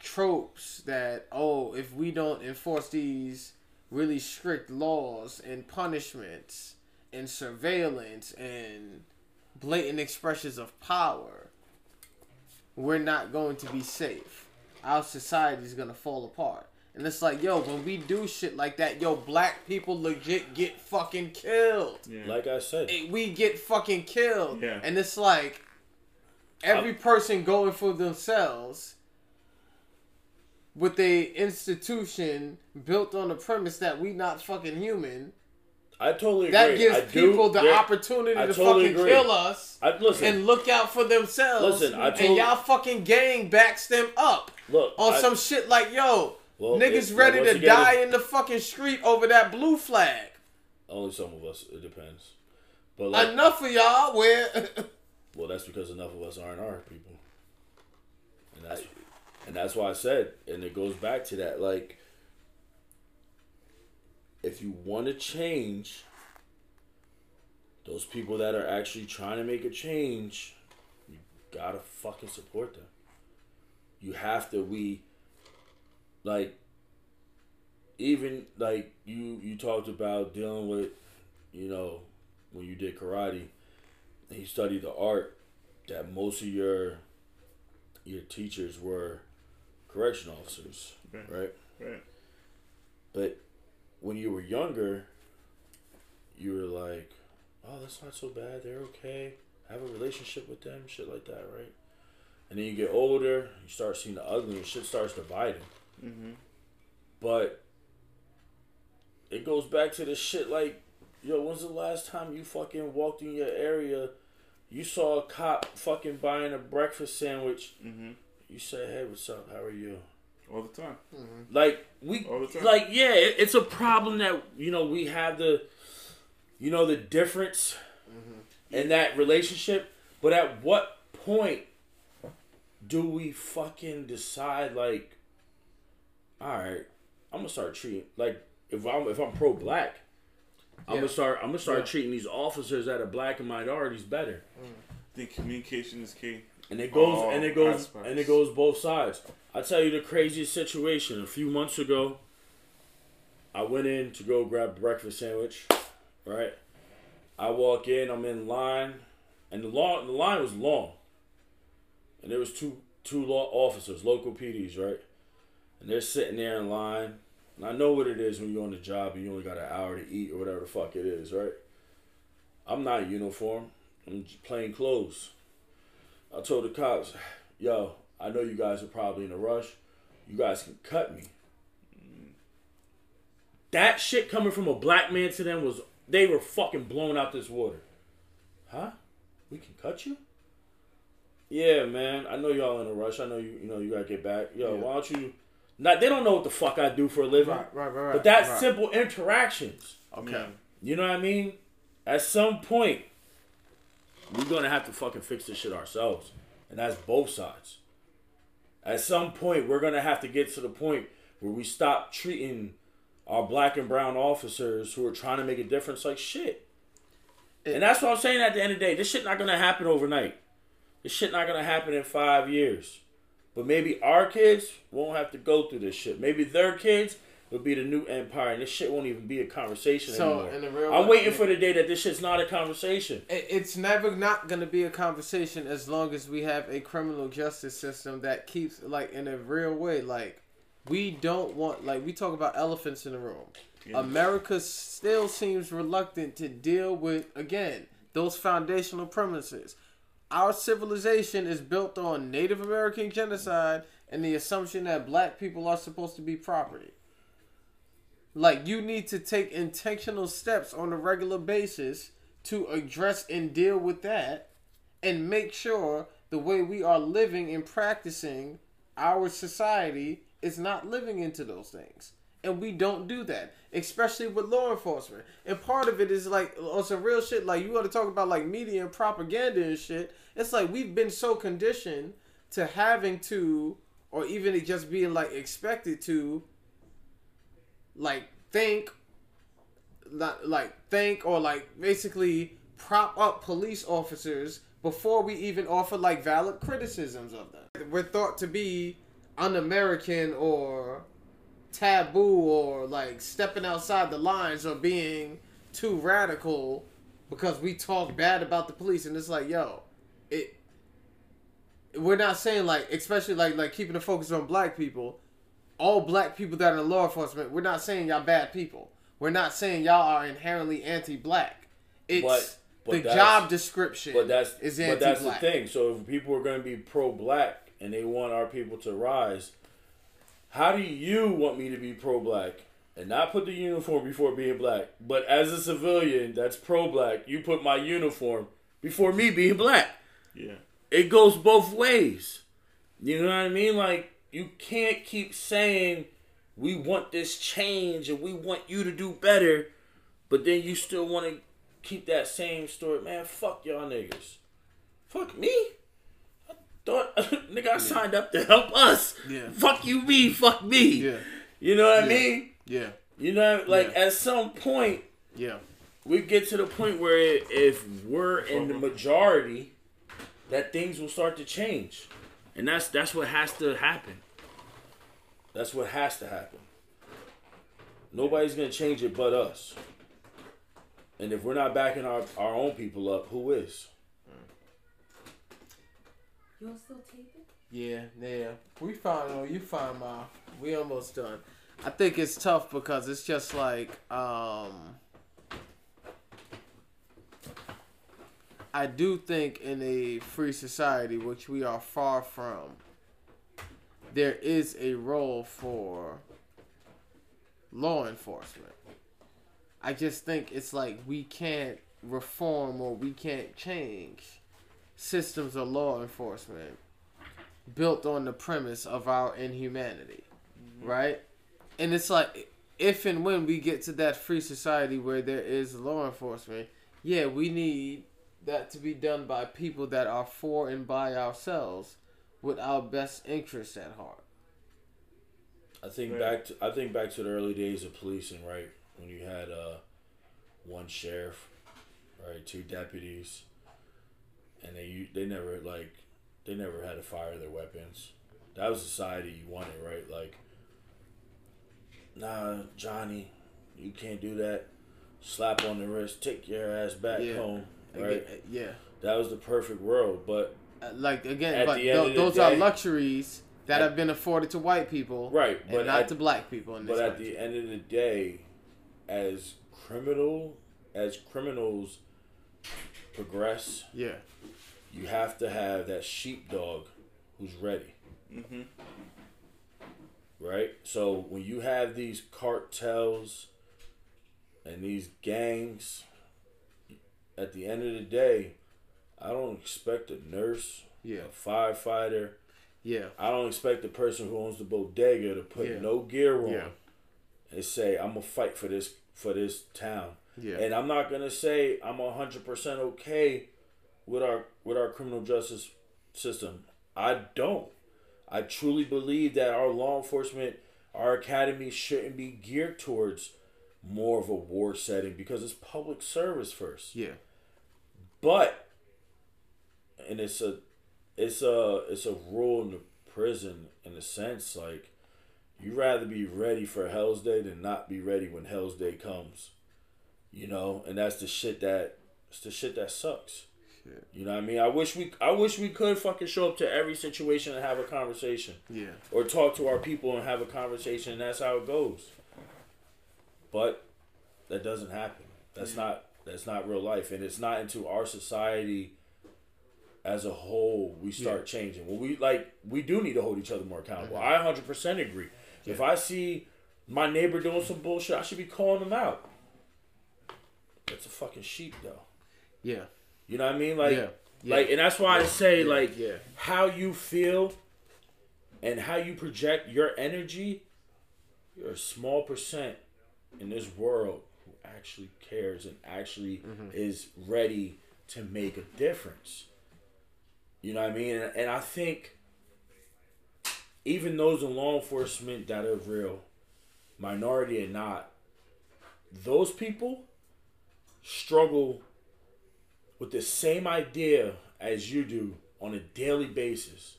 tropes that oh if we don't enforce these really strict laws and punishments and surveillance and blatant expressions of power we're not going to be safe our society is going to fall apart and it's like yo when we do shit like that yo black people legit get fucking killed Yeah. Like I said, it- we get fucking killed. Yeah. And it's like every person going for themselves with a institution built on the premise that we not fucking human. I totally agree. That gives I do- people the there- opportunity I to totally fucking agree. kill us I, listen, and look out for themselves. Listen, I and y'all fucking gang backs them up look on some shit like yo. Well, niggas it- ready to die in the fucking street over that blue flag. Only some of us. It depends. But like, Enough of y'all where well, that's because enough of us aren't our people, and that's and that's why I said, and it goes back to that. Like, if you want to change, those people that are actually trying to make a change, you gotta fucking support them. You have to. We like even like you you talked about dealing with, you know, when you did karate, you studied the art, that most of your your teachers were correction officers, Right. right? Right. But when you were younger, you were like, "Oh, that's not so bad. They're okay. Have a relationship with them, shit like that, right?" And then you get older, you start seeing the ugly, and shit starts dividing. Mm-hmm. But it goes back to the shit like, yo, when's the last time you fucking walked in your area, you saw a cop fucking buying a breakfast sandwich, Mm-hmm. You say, "Hey, what's up? How are you?" All the time. Mm-hmm. Like we, All the time. like yeah, it, it's a problem that you know we have the, you know, the difference mm-hmm. in that relationship. But at what point do we fucking decide like, all right, I'm gonna start treating like if I'm if I'm pro black, I'm gonna start I'm gonna start Yeah. treating these officers that are black and minorities better. Mm. I think communication is key. And it goes All and it goes aspects. and it goes both sides. I tell you the craziest situation. A few months ago, I went in to go grab a breakfast sandwich. Right, I walk in. I'm in line, and the long the line was long. And there was two two law officers, local PDs, right, and they're sitting there in line. And I know what it is when you're on the job and you only got an hour to eat or whatever the fuck it is, right? I'm not uniform. I'm just plain clothes. I told the cops, yo, I know you guys are probably in a rush. You guys can cut me. That shit coming from a black man to them was they were fucking blown out this water. Huh? We can cut you? Yeah, man. I know y'all in a rush. I know you you know you gotta get back. Yo, Yeah. why don't you not they don't know what the fuck I do for a living. Right, right, right, right. But that's right. simple interactions. Okay. You know what I mean? At some point, we're gonna have to fucking fix this shit ourselves, and that's both sides. At some point, we're gonna have to get to the point where we stop treating our black and brown officers who are trying to make a difference like shit. and that's what I'm saying. At the end of the day, this shit not gonna happen overnight. This shit not gonna happen in five years. But maybe our kids won't have to go through this shit. Maybe their kids will be the new empire, and this shit won't even be a conversation So, anymore. in the real I'm waiting for the day that this shit's not a conversation. It's never not going to be a conversation as long as we have a criminal justice system that keeps, like, in a real way. Like, we don't want, like, we talk about elephants in the room. America still seems reluctant to deal with, again, those foundational premises. Our civilization is built on Native American genocide and the assumption that black people are supposed to be property. Like you need to take intentional steps on a regular basis to address and deal with that and make sure the way we are living and practicing our society is not living into those things. And we don't do that, especially with law enforcement. And part of it is like on some real shit. Like you want to talk about like media and propaganda and shit. It's like we've been so conditioned to having to, or even it just being like expected to, like think not like think or like basically prop up police officers before we even offer like valid criticisms of them. We're thought to be un-American or taboo or like stepping outside the lines or being too radical because we talk bad about the police and it's like yo it we're not saying like especially like like keeping the focus on black people all black people that are in law enforcement we're not saying y'all bad people we're not saying y'all are inherently anti-black it's But- but the job description But that's is anti-black. but that's the thing. So if people are going to be pro-black and they want our people to rise, how do you want me to be pro-black and not put the uniform before being black? But as a civilian that's pro-black, you put my uniform before me being black. Yeah. It goes both ways. You know what I mean? Like you can't keep saying we want this change and we want you to do better, but then you still want to keep that same story. Man, fuck y'all niggas. Fuck me. I thought nigga I signed up to help us. Yeah. Fuck you me, fuck me. yeah You know what I mean? yeah You know, like Yeah. at some point, Yeah. we get to the point where if we're in the majority, that things will start to change, and that's that's what has to happen. That's what has to happen. Nobody's gonna change it but us. And if we're not backing our, our own people up, who is? You'll still tape it? Yeah, yeah. We fine. Oh, you fine, Ma. We almost done. I think it's tough because it's just like um I do think in a free society, which we are far from, there is a role for law enforcement. I just think it's like we can't reform or we can't change systems of law enforcement built on the premise of our inhumanity, mm-hmm. right? And it's like if and when we get to that free society where there is law enforcement, yeah, we need that to be done by people that are for and by ourselves with our best interests at heart. I think Right. back to I think back to the early days of policing, right? When you had uh, one sheriff, right, two deputies, and they they never like they never had to fire their weapons. That was society you wanted, right? Like, nah, Johnny, you can't do that. Slap on the wrist, take your ass back Yeah. home, Again, right? uh, Yeah. That was the perfect world, but Uh, Like again, At but the end tho- of the those are luxuries that At- have been afforded to white people, right, and but not at- to black people in this But at the end of the day, as criminal as criminals progress, yeah, you have to have that sheepdog who's ready. Mm-hmm. Right? So when you have these cartels and these gangs, at the end of the day, I don't expect a nurse, yeah, a firefighter, yeah, I don't expect the person who owns the bodega to put Yeah. no gear on Yeah. and say, I'm gonna fight for this for this town. yeah, And I'm not gonna say I'm hundred percent okay with our with our criminal justice system. I don't. I truly believe that our law enforcement, our academy shouldn't be geared towards more of a war setting because it's public service first. yeah, But and it's a it's a it's a rule in the prison in a sense like you rather be ready for Hell's Day than not be ready when Hell's Day comes. You know, and that's the shit that it's the shit that sucks. Shit. You know what I mean? I wish we I wish we could fucking show up to every situation and have a conversation yeah, or talk to our people and have a conversation and that's how it goes. But that doesn't happen. That's not that's not real life and it's not into our society as a whole we start changing. Well we like we do need to hold each other more accountable. Mm-hmm. I 100% agree. If I see my neighbor doing some bullshit, I should be calling them out. That's a fucking sheep though. yeah, You know what I mean? Like Yeah. Yeah. like and that's why I say Yeah. like Yeah. how you feel and how you project your energy, you're a small percent in this world actually cares and actually Mm-hmm. is ready to make a difference. You know what I mean? And, and I think even those in law enforcement that are real, minority or not, those people struggle with the same idea as you do on a daily basis.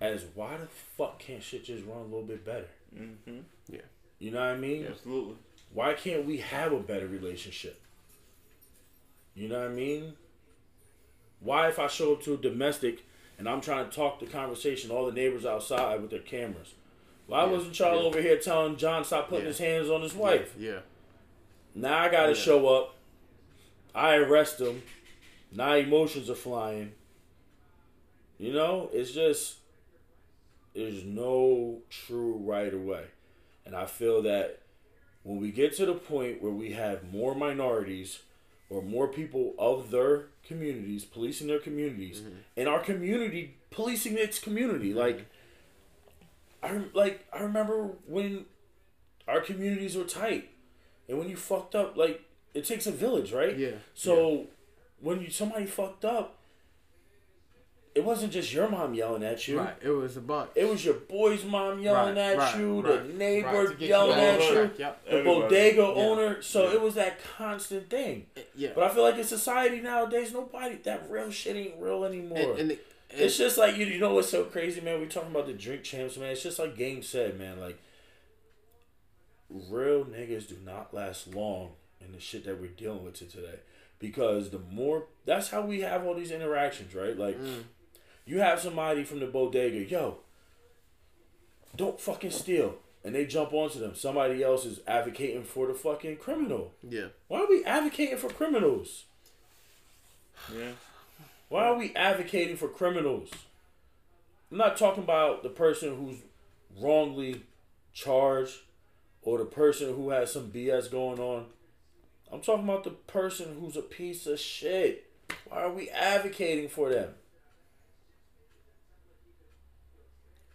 As why the fuck can't shit just run a little bit better? Mm-hmm. You know what I mean? Absolutely. Why can't we have a better relationship? You know what I mean? Why, if I show up to a domestic and I'm trying to talk the conversation, all the neighbors outside with their cameras, why Yeah, wasn't y'all yeah. over here telling John stop putting Yeah. his hands on his wife? yeah, Now I gotta Yeah. show up. I arrest him. Now emotions are flying. You know, it's just there's no true right away. And I feel that when we get to the point where we have more minorities or more people of their communities policing their communities mm-hmm. and our community policing its community mm-hmm. like I like I remember when our communities were tight and when you fucked up like it takes a village right? Yeah. so when you somebody fucked up, it wasn't just your mom yelling at you. Right. It was a bunch. It was your boy's mom yelling Right, at right, you, right, the neighbor right, yelling you at all you, Yep. the Everybody. bodega Yeah. owner. So Yeah. it was that constant thing. Yeah. But I feel like in society nowadays, nobody that real shit ain't real anymore. And, and, it- and it's just like you, you know what's so crazy, man. We talking about the drink champs, man. It's just like Game said, man. Like real niggas do not last long in the shit that we're dealing with today, because the more that's how we have all these interactions, right? Like mm. You have somebody from the bodega, yo, don't fucking steal, and they jump onto them. Somebody else is advocating for the fucking criminal. yeah. Why are we advocating for criminals? Yeah. Why are we advocating for criminals? I'm not talking about the person who's wrongly charged or the person who has some BS going on. I'm talking about the person who's a piece of shit. Why are we advocating for them?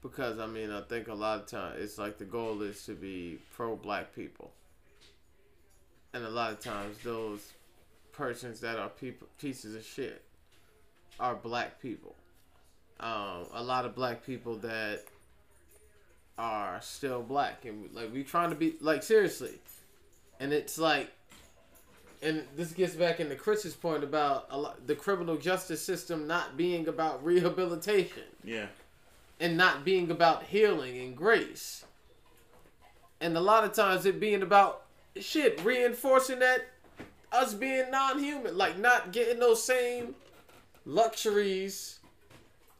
Because I mean, I think a lot of times it's like the goal is to be pro black people, and a lot of times those persons that are people pieces of shit are black people. Um, a lot of black people that are still black, and like we trying to be like seriously, and it's like. And this gets back into Chris's point about lot, the criminal justice system not being about rehabilitation Yeah. And not being about healing and grace. And a lot of times it being about shit, reinforcing that us being non human, like not getting those same luxuries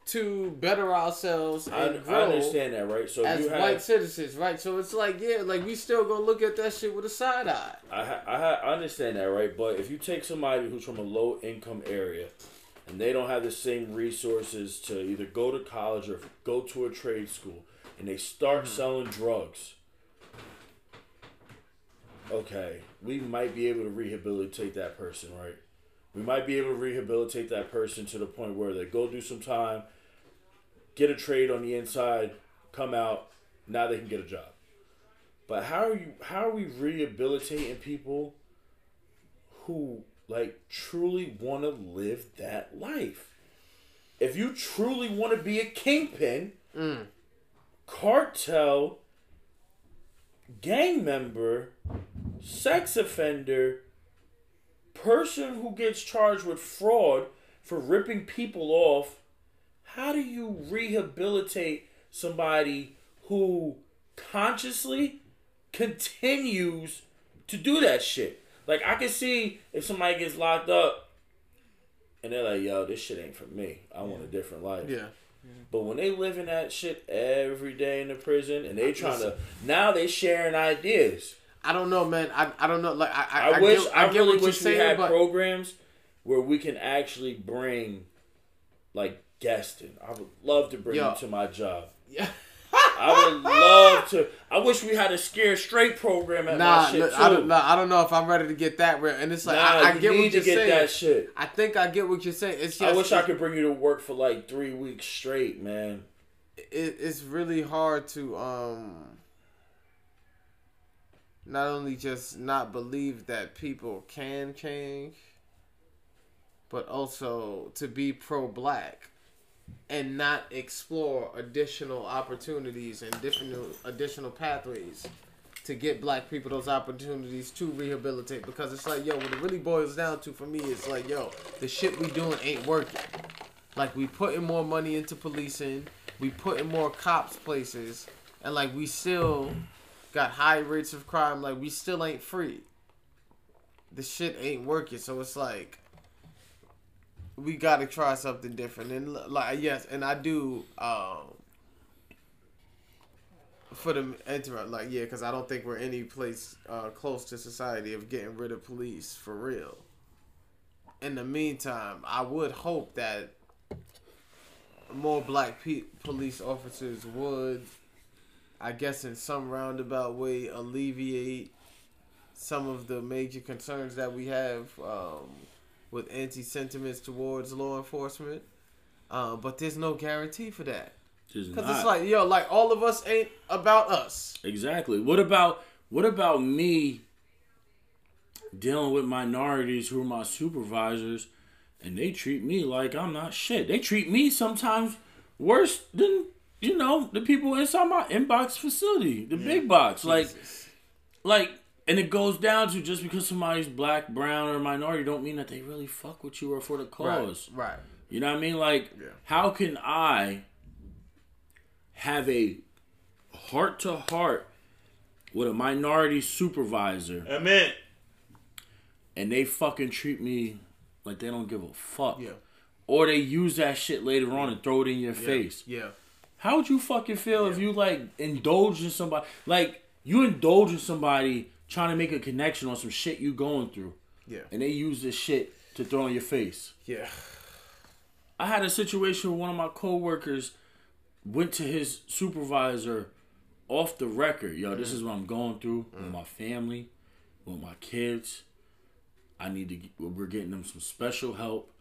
to better ourselves I, and I grow understand that, right? So as you have, white citizens, right? So it's like, yeah, like we still gonna look at that shit with a side eye. I, I, I understand that, right? But if you take somebody who's from a low income area and they don't have the same resources to either go to college or go to a trade school and they start mm-hmm. selling drugs, okay, we might be able to rehabilitate that person, right? We might be able to rehabilitate that person to the point where they go do some time, get a trade on the inside, come out, now they can get a job. But how are you how are we rehabilitating people who like truly want to live that life? If you truly want to be a kingpin, mm. cartel, gang member, sex offender, person who gets charged with fraud for ripping people off, how do you rehabilitate somebody who consciously continues to do that shit? Like I can see if somebody gets locked up and they're like, "Yo, this shit ain't for me. I want a different life." Yeah. But when they live in that shit every day in the prison and they trying to now they sharing ideas. I don't know, man. I, I don't know. Like I I, I, wish I, get really wish we saying, had but programs where we can actually bring like guests in. I would love to bring Yo. them to my job. yeah. I would love to. I wish we had a scare straight program at Nah, my shit look, too. I don't, nah, I don't know if I'm ready to get that real. And it's like nah, I, I get what you're saying. that shit. I think I get what you're saying. It's just I wish I could bring you to work for like three weeks straight, man. it, it's really hard to um not only just not believe that people can change but also to be pro black and not explore additional opportunities and different additional pathways to get black people those opportunities to rehabilitate because it's like yo what it really boils down to for me is like yo the shit we doing ain't working like we putting more money into policing, we putting more cops places, and like we still got high rates of crime. Like we still ain't free. The shit ain't working, so it's like we got to try something different. And like yes, and I do um for the interrupt like yeah, because I don't think we're any place uh, close to society of getting rid of police for real. In the meantime, I would hope that more black pe- police officers would, I guess, in some roundabout way, alleviate some of the major concerns that we have um, with anti sentiments towards law enforcement. Uh, but there's no guarantee for that. Because it's like, yo, like all of us ain't about us. Exactly. What about what about me dealing with minorities who are my supervisors and they treat me like I'm not shit. They treat me sometimes worse than you know the people inside my inbox facility, the big box. Like, like, and it goes down to just because somebody's black, brown, or minority don't mean that they really fuck with you or for the cause. Right. Right. You know what I mean? Like, Yeah. how can I have a heart to heart with a minority supervisor Amen. and they fucking treat me like they don't give a fuck? Yeah. Or they use that shit later on and throw it in your face. Yeah. How would you fucking feel if you like indulge in somebody like you indulge in somebody trying to make a connection on some shit you going through Yeah. and they use this shit to throw in your face? Yeah. I had a situation where one of my coworkers went to his supervisor off the record. Yo, this is what I'm going through with mm. my family, with my kids. I need to. Get, we're getting them some special help.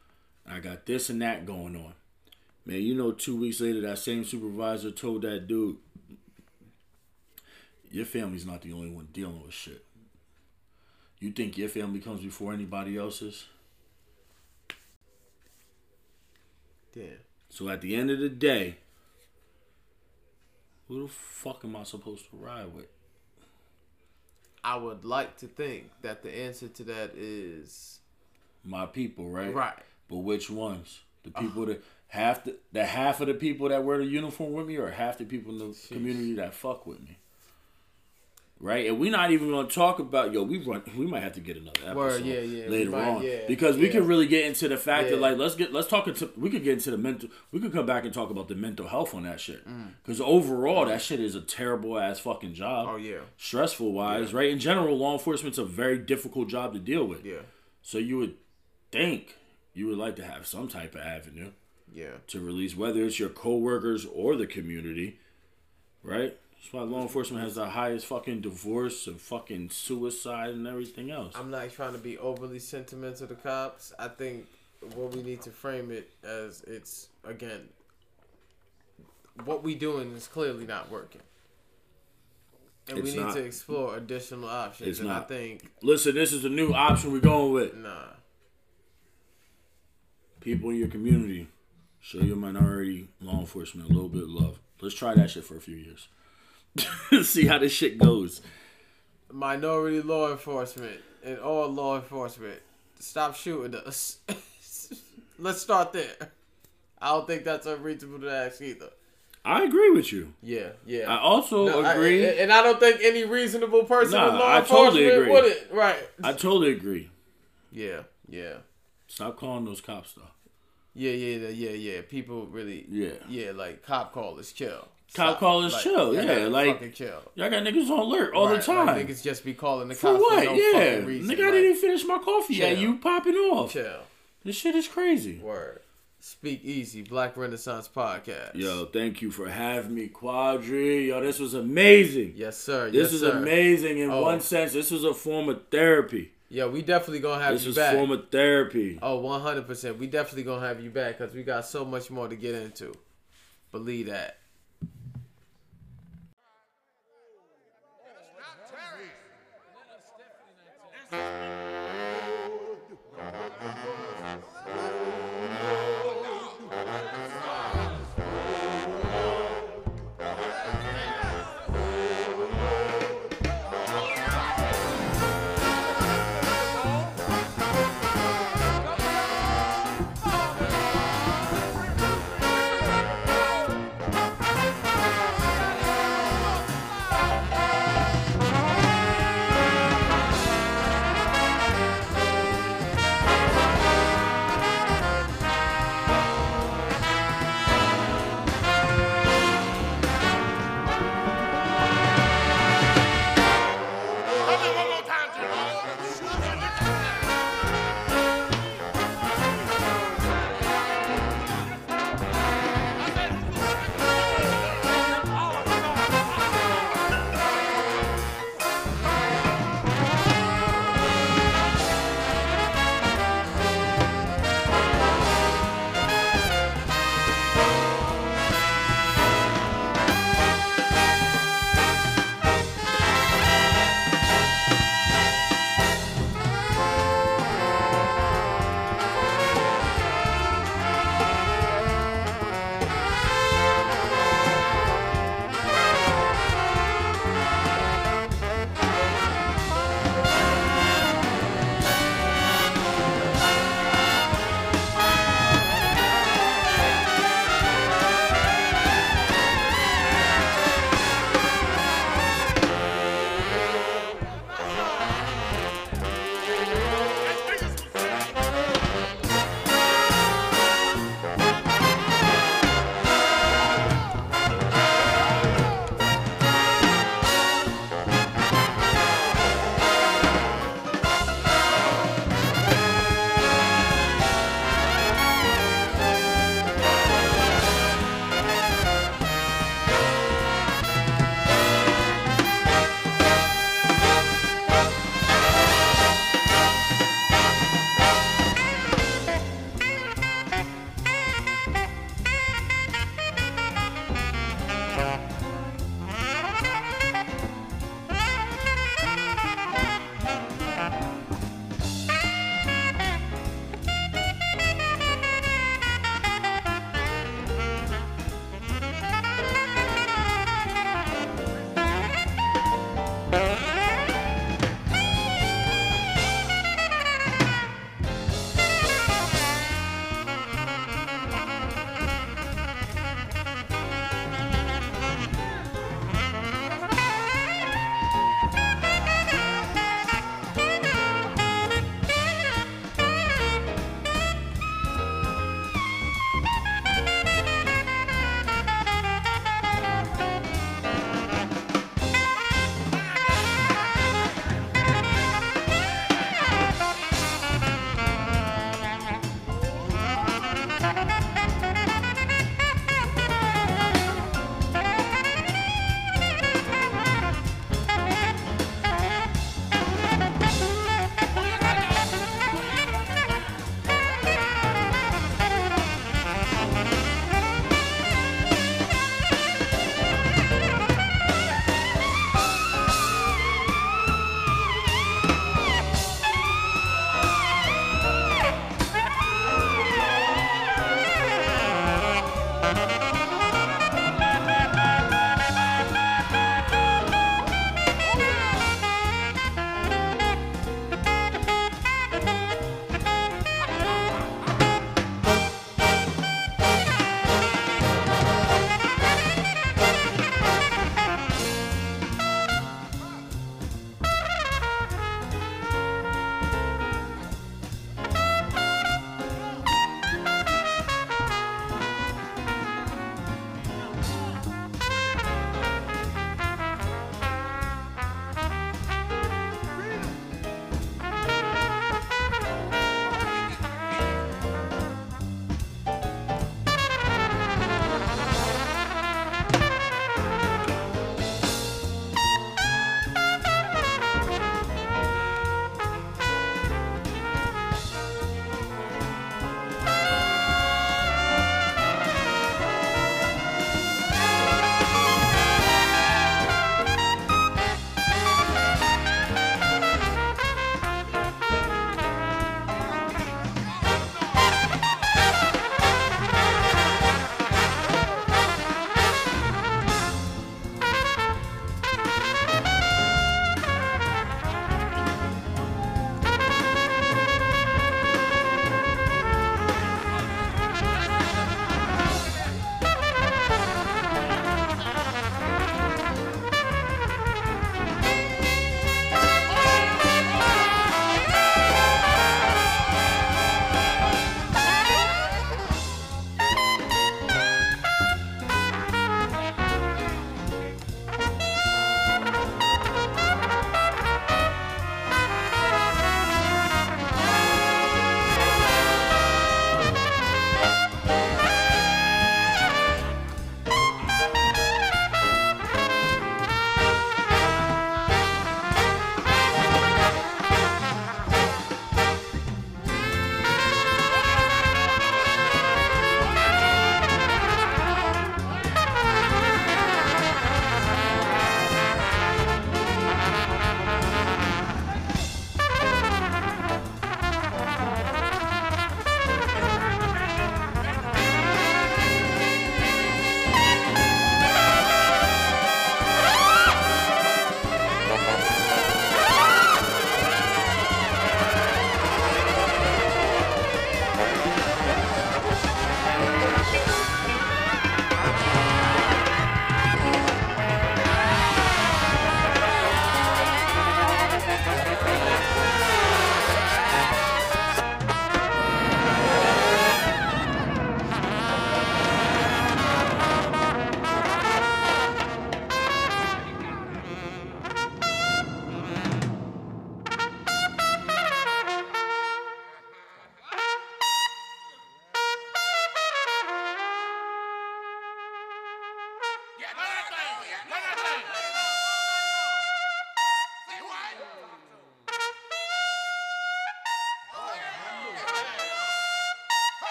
I got this and that going on. Man, you know, two weeks later, that same supervisor told that dude, "Your family's not the only one dealing with shit. You think your family comes before anybody else's?" Yeah. So at the end of the day, who the fuck am I supposed to ride with? I would like to think that the answer to that is My people, right? right. But which ones? The people that half the, the half of the people that wear the uniform with me, or half the people in the community that fuck with me. Right, and we're not even gonna talk about yo. We run. We might have to get another episode Word, yeah, yeah, later might, on yeah, because we can really get into the fact that like let's get let's talk into we could get into the mental. We could come back and talk about the mental health on that shit Mm. because overall that shit is a terrible ass fucking job. Oh yeah. stressful wise, right? In general, law enforcement's a very difficult job to deal with. Yeah. So you would think you would like to have some type of avenue Yeah. to release, whether it's your coworkers or the community, right? That's why law enforcement has the highest fucking divorce and fucking suicide and everything else. I'm not trying to be overly sentimental to cops. I think what we need to frame it as it's again what we doing is clearly not working. And It's we need not. to explore additional options. It's and not. I think Listen, this is a new option we're going with. nah. People in your community, show your minority law enforcement a little bit of love. Let's try that shit for a few years. See how this shit goes. Minority law enforcement and all law enforcement. Stop shooting us. Let's start there. I don't think that's unreasonable to ask either. I agree with you. Yeah, yeah. I also No, I- agree. and I don't think any reasonable person Nah, with law I totally enforcement agree. would it. Right. I totally agree. Yeah, yeah. Stop calling those cops though. Yeah, yeah, yeah, yeah, yeah. People really, Yeah. yeah, like cop callers chill. Cop callers chill, y'all yeah, like- chill Y'all got niggas on alert all Right, the time. Like, niggas just be calling the for cops what? for no yeah. fucking reason. Nigga, I didn't even finish my coffee yet. You popping off. chill. This shit is crazy. Word. Speak easy. Black Renaissance podcast. Yo, thank you for having me, Quadri. Yo, this was amazing. Yes, sir. This yes, is sir. amazing in Oh. one sense. This was a form of therapy. Yeah, we definitely gonna have This you is back. form of therapy. Oh, 100%. We definitely gonna have you back because we got so much more to get into. Believe that.